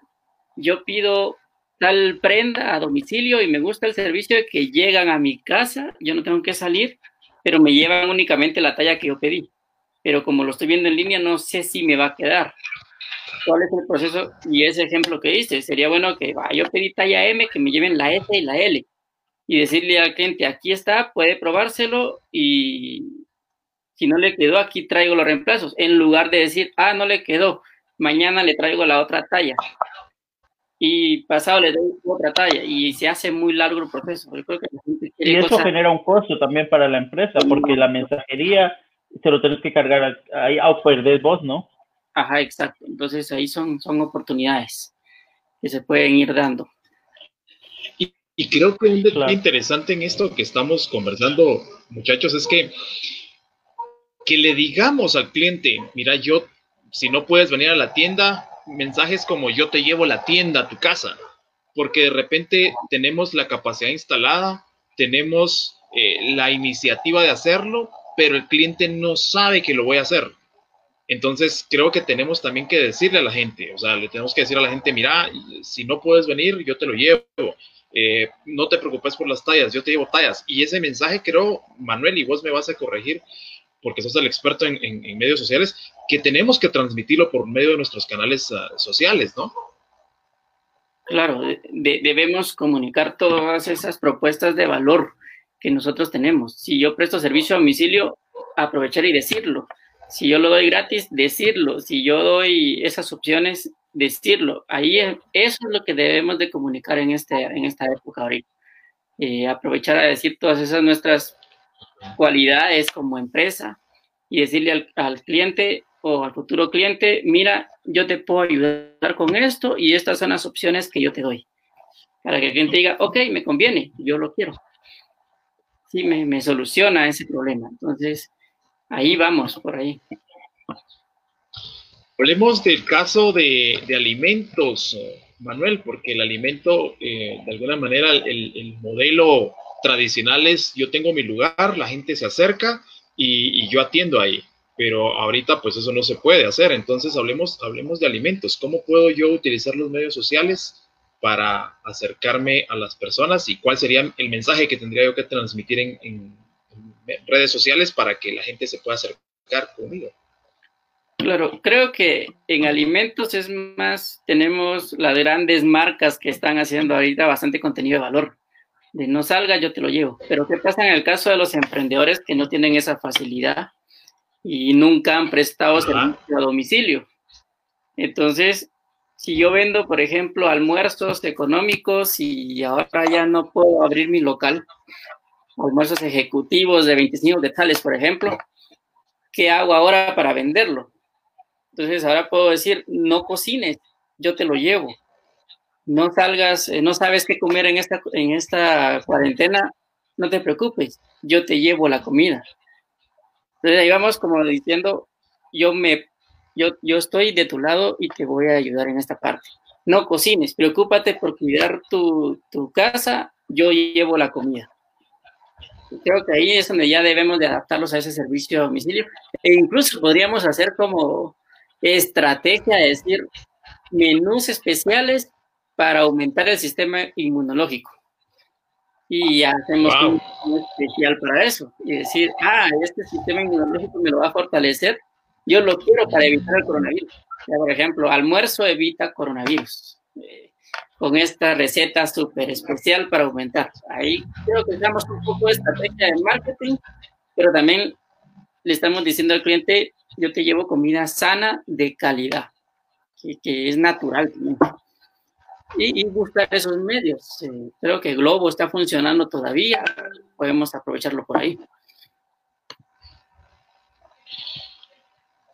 yo pido tal prenda a domicilio y me gusta el servicio de que llegan a mi casa, yo no tengo que salir, pero me llevan únicamente la talla que yo pedí. Pero como lo estoy viendo en línea, no sé si me va a quedar cuál es el proceso y ese ejemplo que hice. Sería bueno que yo pedí talla M, que me lleven la S y la L y decirle al cliente, aquí está, puede probárselo y si no le quedó, aquí traigo los reemplazos, en lugar de decir, ah, no le quedó, mañana le traigo la otra talla y pasado le doy otra talla y se hace muy largo el proceso. y eso genera un costo también para la empresa porque la mensajería se lo tenés que cargar ahí a perder vos, ¿no? Ajá, exacto. Entonces ahí son, son oportunidades que se pueden ir dando. Y, creo que un detalle interesante en esto que estamos conversando, muchachos, es que, que le digamos al cliente, mira, yo, si no puedes venir a la tienda, mensajes como yo te llevo la tienda a tu casa, porque de repente tenemos la capacidad instalada, tenemos eh, la iniciativa de hacerlo, pero el cliente no sabe que lo voy a hacer. Entonces, creo que tenemos también que decirle a la gente, o sea, le tenemos que decir a la gente, mira, si no puedes venir, yo te lo llevo. eh, no te preocupes por las tallas, yo te llevo tallas. Y ese mensaje creo, Manuel, y vos me vas a corregir, porque sos el experto en, medios sociales, que tenemos que transmitirlo por medio de nuestros canales ah, sociales, ¿no? Claro, debemos comunicar todas esas propuestas de valor que nosotros tenemos. Si yo presto servicio a domicilio, aprovechar y decirlo. Si yo lo doy gratis, decirlo. Si yo doy esas opciones, decirlo. Ahí eso es lo que debemos de comunicar en, este, en esta época ahorita. Eh, aprovechar a decir todas esas nuestras cualidades como empresa y decirle al, al, cliente o al futuro cliente, mira, yo te puedo ayudar con esto y estas son las opciones que yo te doy. Para que el cliente diga, ok, me conviene, yo lo quiero. Sí, me, me soluciona ese problema. Entonces, ahí vamos, por ahí. Hablemos del caso de, alimentos, Manuel, porque el alimento, eh, de alguna manera, el, modelo tradicional es yo tengo mi lugar, la gente se acerca y, yo atiendo ahí. Pero ahorita, pues eso no se puede hacer. Entonces, hablemos, hablemos de alimentos. ¿Cómo puedo yo utilizar los medios sociales para acercarme a las personas y cuál sería el mensaje que tendría yo que transmitir en redes sociales para que la gente se pueda acercar conmigo? Claro, creo que en alimentos es más, tenemos las grandes marcas que están haciendo ahorita bastante contenido de valor. De no salga, yo te lo llevo. Pero ¿qué pasa en el caso de los emprendedores que no tienen esa facilidad y nunca han prestado servicio a domicilio? Entonces, si yo vendo, por ejemplo, almuerzos económicos y ahora ya no puedo abrir mi local, almuerzos ejecutivos de 25 de tales, por ejemplo, ¿qué hago ahora para venderlo? Entonces ahora puedo decir, no cocines, yo te lo llevo. No salgas, eh, no sabes qué comer en esta, en esta cuarentena, no te preocupes, yo te llevo la comida. Entonces ahí vamos como diciendo, yo me, yo, yo estoy de tu lado y te voy a ayudar en esta parte. No cocines, preocúpate por cuidar tu, tu casa, yo llevo la comida creo que ahí es donde ya debemos de adaptarlos a ese servicio a domicilio. E incluso podríamos hacer como estrategia, es decir, menús especiales para aumentar el sistema inmunológico. Y hacemos un, especial para eso. Y decir, ah, este sistema inmunológico me lo va a fortalecer. Yo lo quiero para evitar el coronavirus. por ejemplo, almuerzo evita coronavirus. Eh, con esta receta súper especial para aumentar. Ahí creo que usamos un poco de estrategia de marketing, pero también le estamos diciendo al cliente, yo te llevo comida sana de calidad, que, es natural también. Y, buscar esos medios. Eh, creo que Globo está funcionando todavía, podemos aprovecharlo por ahí.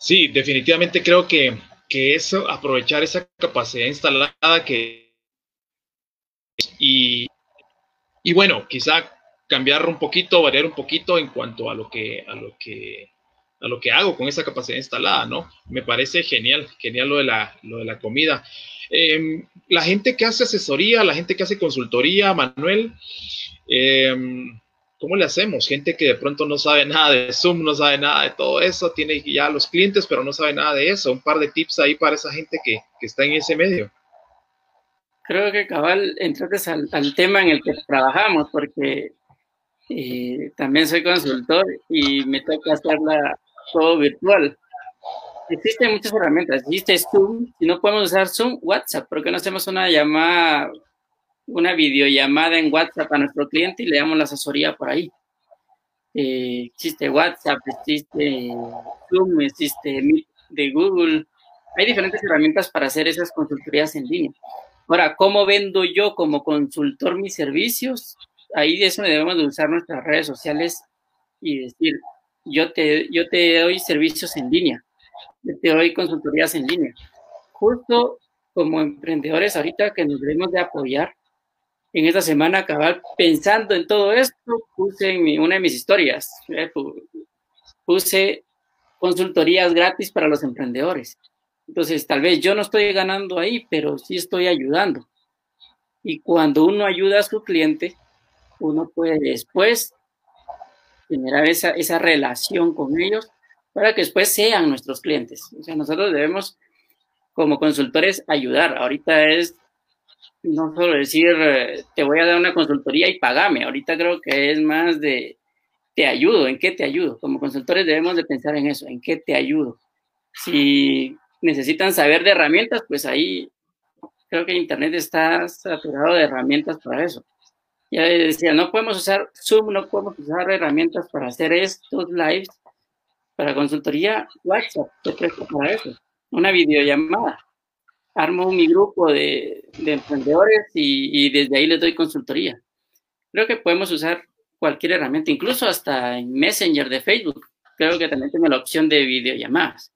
Sí, definitivamente creo que, que eso, aprovechar esa capacidad instalada que... Y, bueno, quizá cambiar un poquito, variar un poquito en cuanto a lo que, a lo que a lo que hago con esa capacidad instalada, ¿no? Me parece genial, genial lo de la, lo de la comida. Em, la gente que hace asesoría, la gente que hace consultoría, Manuel, em, ¿cómo le hacemos? Gente que de pronto no sabe nada de Zoom, no sabe nada de todo eso, tiene ya los clientes, pero no sabe nada de eso. Un par de tips ahí para esa gente que, está en ese medio. Creo que cabal, entraste al, al tema en el que trabajamos, porque eh, también soy consultor y me toca hacer la, todo virtual. Existen muchas herramientas. Existe Zoom. Si no podemos usar Zoom, WhatsApp. ¿Por qué no hacemos una llamada, una videollamada en WhatsApp a nuestro cliente y le damos la asesoría por ahí? Eh, existe WhatsApp, existe Zoom, existe Meet de Google. Hay diferentes herramientas para hacer esas consultorías en línea. Ahora, ¿cómo vendo yo como consultor mis servicios? Ahí de eso debemos de usar nuestras redes sociales y decir, yo te, yo te doy servicios en línea, yo te doy consultorías en línea. Justo como emprendedores ahorita que nos debemos de apoyar, en esta semana acabar pensando en todo esto, puse en una de mis historias, eh, puse consultorías gratis para los emprendedores. Entonces, tal vez yo no estoy ganando ahí, pero sí estoy ayudando. Y cuando uno ayuda a su cliente, uno puede después generar esa, esa relación con ellos para que después sean nuestros clientes. O sea, nosotros debemos como consultores ayudar. Ahorita es no solo decir, eh, te voy a dar una consultoría y pagame. Ahorita creo que es más de, te ayudo, ¿en qué te ayudo? Como consultores debemos de pensar en eso, ¿en qué te ayudo? Si necesitan saber de herramientas, pues ahí creo que Internet está saturado de herramientas para eso. Ya decía, no podemos usar Zoom, no podemos usar herramientas para hacer estos lives, para consultoría, WhatsApp, te presto para eso. Una videollamada. Armo mi grupo de, emprendedores y, desde ahí les doy consultoría. Creo que podemos usar cualquier herramienta, incluso hasta en Messenger de Facebook. Creo que también tiene la opción de videollamadas.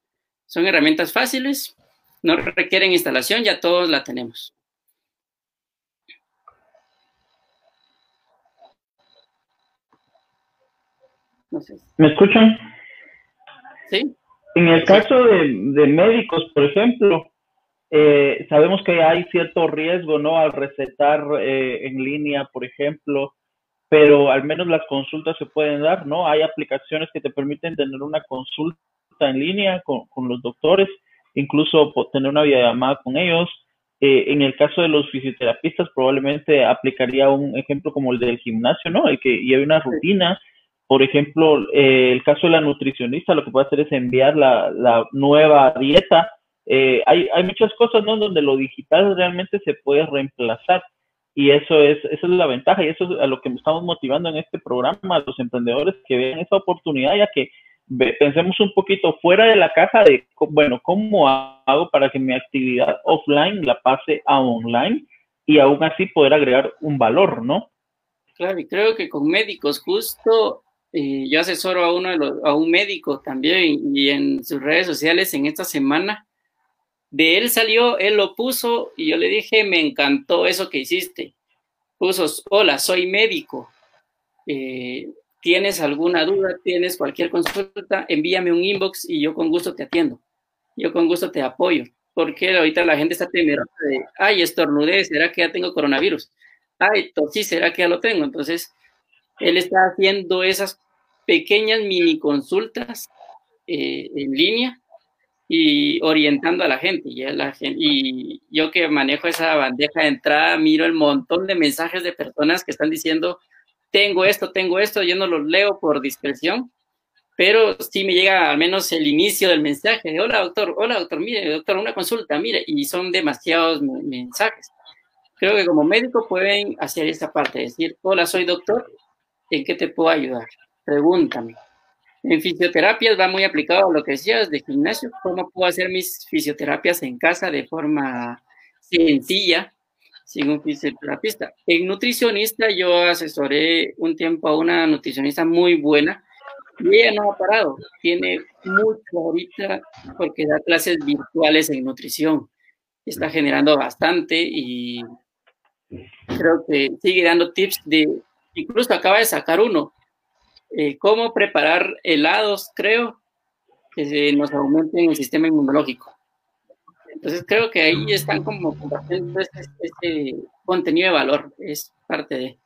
Son herramientas fáciles, no requieren instalación, ya todos la tenemos. ¿Me escuchan? Sí. En el caso de, médicos, por ejemplo, eh, sabemos que hay cierto riesgo, ¿no? Al recetar eh, en línea, por ejemplo, pero al menos las consultas se pueden dar, ¿no? Hay aplicaciones que te permiten tener una consulta en línea con, con los doctores, incluso tener una videollamada con ellos. Eh, en el caso de los fisioterapistas, probablemente aplicaría un ejemplo como el del gimnasio, ¿no? El que lleve una rutina. Por ejemplo, eh, el caso de la nutricionista, lo que puede hacer es enviar la, la nueva dieta. Eh, hay, hay muchas cosas, ¿no? Donde lo digital realmente se puede reemplazar. Y eso es, esa es la ventaja y eso es a lo que estamos motivando en este programa, a los emprendedores que vean esa oportunidad, ya que pensemos un poquito fuera de la caja de, bueno, ¿cómo hago para que mi actividad offline la pase a online y aún así poder agregar un valor, ¿no? Claro, y creo que con médicos justo, eh, yo asesoro a, uno de los, a un médico también y en sus redes sociales en esta semana de él salió, él lo puso y yo le dije, me encantó eso que hiciste. Puso, hola, soy médico. Eh, ¿Tienes alguna duda? ¿Tienes cualquier consulta? Envíame un inbox y yo con gusto te atiendo. Yo con gusto te apoyo. Porque ahorita la gente está temerosa de, ay, estornudé, ¿será que ya tengo coronavirus? Ay, sí, ¿será que ya lo tengo? Entonces, él está haciendo esas pequeñas mini consultas eh, en línea y orientando a la gente. Y, la gente. y yo que manejo esa bandeja de entrada, miro el montón de mensajes de personas que están diciendo, tengo esto, tengo esto, yo no los leo por discreción, pero sí me llega al menos el inicio del mensaje. Hola, doctor, hola, doctor, mire, doctor, una consulta, mire, y son demasiados mensajes. Creo que como médico pueden hacer esta parte, decir, hola, soy doctor, ¿en qué te puedo ayudar? Pregúntame. En fisioterapias va muy aplicado a lo que decías de gimnasio, cómo puedo hacer mis fisioterapias en casa de forma sencilla, sin un fisioterapista. En nutricionista yo asesoré un tiempo a una nutricionista muy buena y ella no ha parado, tiene mucho ahorita porque da clases virtuales en nutrición, está generando bastante y creo que sigue dando tips de, incluso acaba de sacar uno, eh, cómo preparar helados, creo, que nos aumenten el sistema inmunológico. Entonces creo que ahí están como compartiendo este, este contenido de valor, es parte de...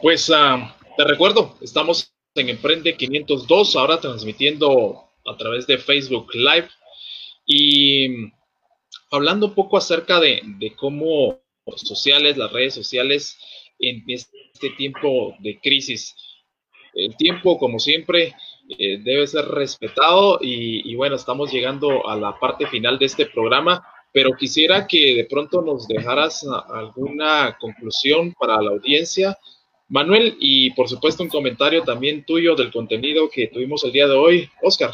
Pues ah, te recuerdo, estamos en Emprende 502, ahora transmitiendo a través de Facebook Live. Y hablando un poco acerca de, de cómo sociales, las redes sociales en este tiempo de crisis. El tiempo, como siempre, eh, debe ser respetado y, bueno, estamos llegando a la parte final de este programa, pero quisiera que de pronto nos dejaras alguna conclusión para la audiencia. Manuel, y por supuesto un comentario también tuyo del contenido que tuvimos el día de hoy, Oscar.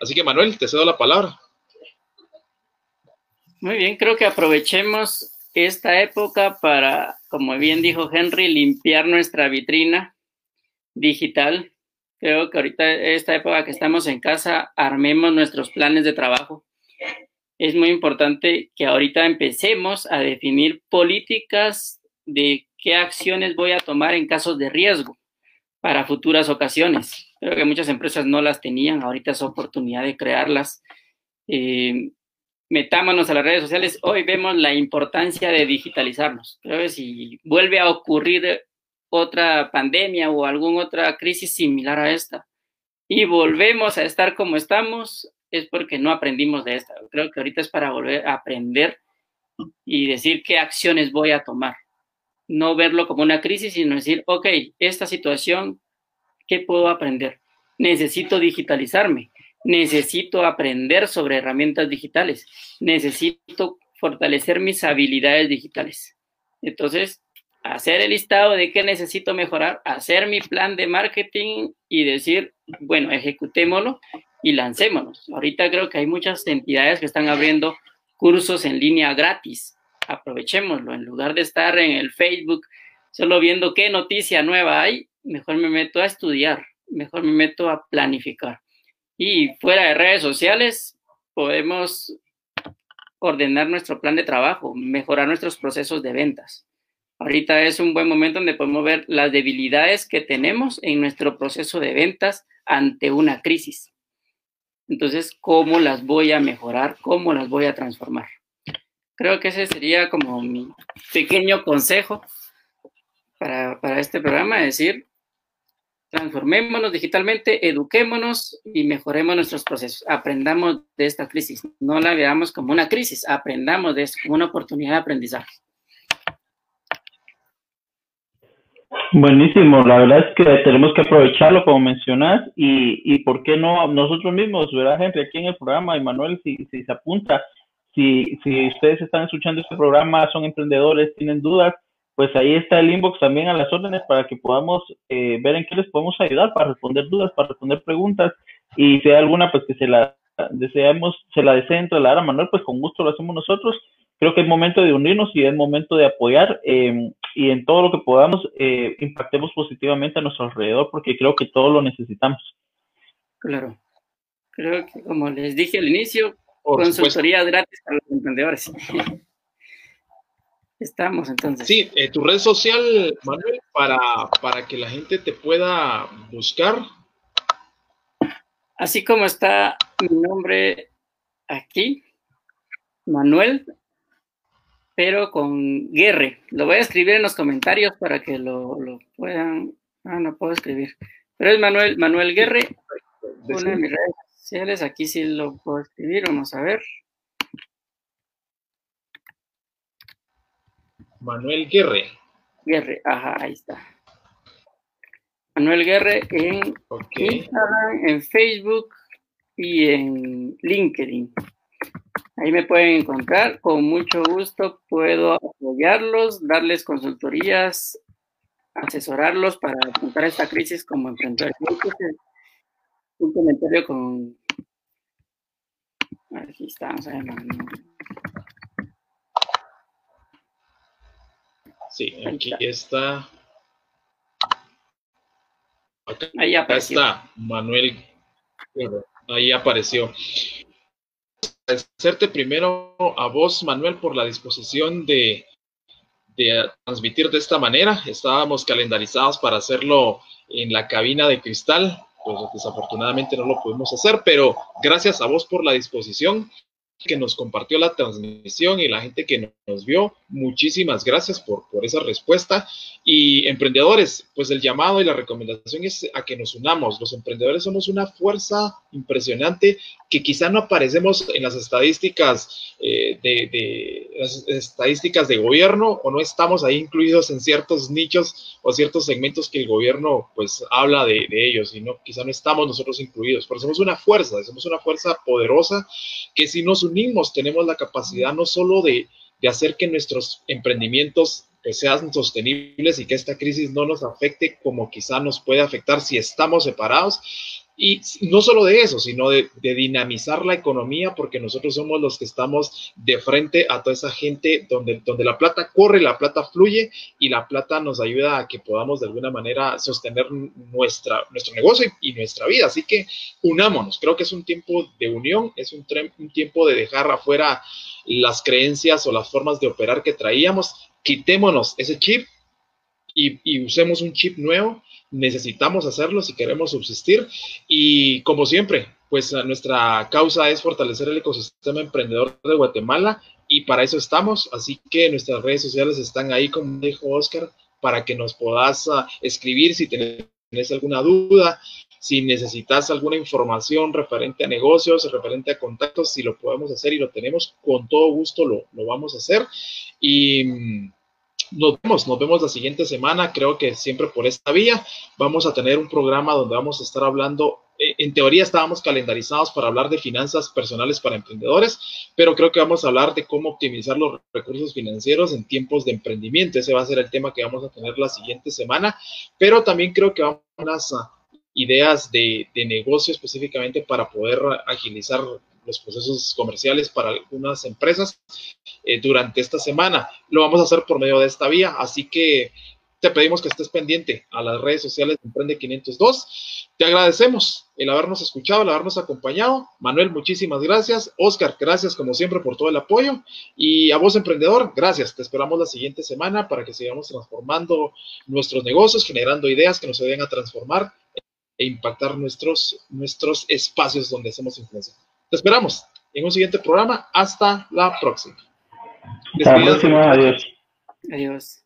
Así que Manuel, te cedo la palabra. Muy bien, creo que aprovechemos esta época para, como bien dijo Henry, limpiar nuestra vitrina digital. Creo que ahorita, esta época que estamos en casa, armemos nuestros planes de trabajo. Es muy importante que ahorita empecemos a definir políticas de qué acciones voy a tomar en casos de riesgo para futuras ocasiones. Creo que muchas empresas no las tenían, ahorita es oportunidad de crearlas. Eh, metámonos a las redes sociales, hoy vemos la importancia de digitalizarnos. Creo que si vuelve a ocurrir otra pandemia o alguna otra crisis similar a esta y volvemos a estar como estamos, es porque no aprendimos de esta. Creo que ahorita es para volver a aprender y decir qué acciones voy a tomar. No verlo como una crisis, sino decir, ok, esta situación, ¿qué puedo aprender? Necesito digitalizarme, necesito aprender sobre herramientas digitales, necesito fortalecer mis habilidades digitales. Entonces, hacer el listado de qué necesito mejorar, hacer mi plan de marketing y decir, bueno, ejecutémoslo y lancémonos. Ahorita creo que hay muchas entidades que están abriendo cursos en línea gratis. Aprovechémoslo. En lugar de estar en el Facebook solo viendo qué noticia nueva hay, mejor me meto a estudiar, mejor me meto a planificar. Y fuera de redes sociales, podemos ordenar nuestro plan de trabajo, mejorar nuestros procesos de ventas. Ahorita es un buen momento donde podemos ver las debilidades que tenemos en nuestro proceso de ventas ante una crisis. Entonces, ¿cómo las voy a mejorar? ¿Cómo las voy a transformar? Creo que ese sería como mi pequeño consejo para, para este programa, es decir, transformémonos digitalmente, eduquémonos y mejoremos nuestros procesos. Aprendamos de esta crisis. No la veamos como una crisis, aprendamos de esto como una oportunidad de aprendizaje. Buenísimo, la verdad es que tenemos que aprovecharlo como mencionas y, y por qué no nosotros mismos, ¿verdad, gente? Aquí en el programa, Emanuel, si, si se apunta, si, si ustedes están escuchando este programa, son emprendedores, tienen dudas, pues ahí está el inbox también a las órdenes para que podamos eh, ver en qué les podemos ayudar para responder dudas, para responder preguntas y si hay alguna pues que se la deseamos, se la deseen trasladar a Manuel, pues con gusto lo hacemos nosotros creo que es momento de unirnos y es momento de apoyar em, y en todo lo que podamos eh, impactemos positivamente a nuestro alrededor porque creo que todo lo necesitamos. Claro. Creo que como les dije al inicio, consultoría gratis para los emprendedores. Estamos entonces. Sí, eh, tu red social, Manuel, para, para que la gente te pueda buscar. Así como está mi nombre aquí, Manuel pero con Guerre. Lo voy a escribir en los comentarios para que lo, puedan. Ah, no puedo escribir. Pero es Manuel, Manuel Guerre. Una de mis redes sociales. Aquí sí lo puedo escribir. Vamos a ver. Manuel Guerre. Guerre, ajá, ahí está. Manuel Guerre en Instagram, en Facebook y en LinkedIn. Ahí me pueden encontrar. Con mucho gusto puedo apoyarlos, darles consultorías, asesorarlos para afrontar esta crisis como emprendedores. Un comentario con. Aquí estamos. Sí, aquí está. Ahí apareció. está Manuel. Ahí apareció agradecerte primero a vos, Manuel, por la disposición de, transmitir de esta manera. Estábamos calendarizados para hacerlo en la cabina de cristal, pues desafortunadamente no lo pudimos hacer, pero gracias a vos por la disposición que nos compartió la transmisión y la gente que nos vio. Muchísimas gracias por, por esa respuesta. Y emprendedores, pues el llamado y la recomendación es a que nos unamos. Los emprendedores somos una fuerza impresionante que quizá no aparecemos en las estadísticas eh, de, las estadísticas de gobierno o no estamos ahí incluidos en ciertos nichos o ciertos segmentos que el gobierno pues habla de, de ellos y no, quizá no estamos nosotros incluidos, pero somos una fuerza, somos una fuerza poderosa que si nos unimos tenemos la capacidad no solo de, de hacer que nuestros emprendimientos que sean sostenibles y que esta crisis no nos afecte como quizá nos puede afectar si estamos separados. Y no solo de eso, sino de, dinamizar la economía, porque nosotros somos los que estamos de frente a toda esa gente donde, donde la plata corre, la plata fluye y la plata nos ayuda a que podamos de alguna manera sostener nuestra, nuestro negocio y, nuestra vida. Así que unámonos. Creo que es un tiempo de unión, es un, un tiempo de dejar afuera las creencias o las formas de operar que traíamos quitémonos ese chip y, usemos un chip nuevo. Necesitamos hacerlo si queremos subsistir. Y como siempre, pues nuestra causa es fortalecer el ecosistema emprendedor de Guatemala y para eso estamos. Así que nuestras redes sociales están ahí, como dijo Oscar, para que nos puedas ah, escribir si tienes alguna duda Si necesitas alguna información referente a negocios, referente a contactos, si lo podemos hacer y lo tenemos, con todo gusto lo, lo vamos a hacer. Y mm, nos vemos, nos vemos la siguiente semana, creo que siempre por esta vía. Vamos a tener un programa donde vamos a estar hablando, eh, en teoría estábamos calendarizados para hablar de finanzas personales para emprendedores, pero creo que vamos a hablar de cómo optimizar los recursos financieros en tiempos de emprendimiento. Ese va a ser el tema que vamos a tener la siguiente semana, pero también creo que vamos a ideas de, de negocio específicamente para poder agilizar los procesos comerciales para algunas empresas eh, durante esta semana. Lo vamos a hacer por medio de esta vía, así que te pedimos que estés pendiente a las redes sociales de Emprende 502. Te agradecemos el habernos escuchado, el habernos acompañado. Manuel, muchísimas gracias. Oscar, gracias como siempre por todo el apoyo. Y a vos, emprendedor, gracias. Te esperamos la siguiente semana para que sigamos transformando nuestros negocios, generando ideas que nos ayuden a transformar e impactar nuestros, nuestros espacios donde hacemos influencia. Te esperamos en un siguiente programa. Hasta la próxima. Hasta la próxima. Adiós. Adiós.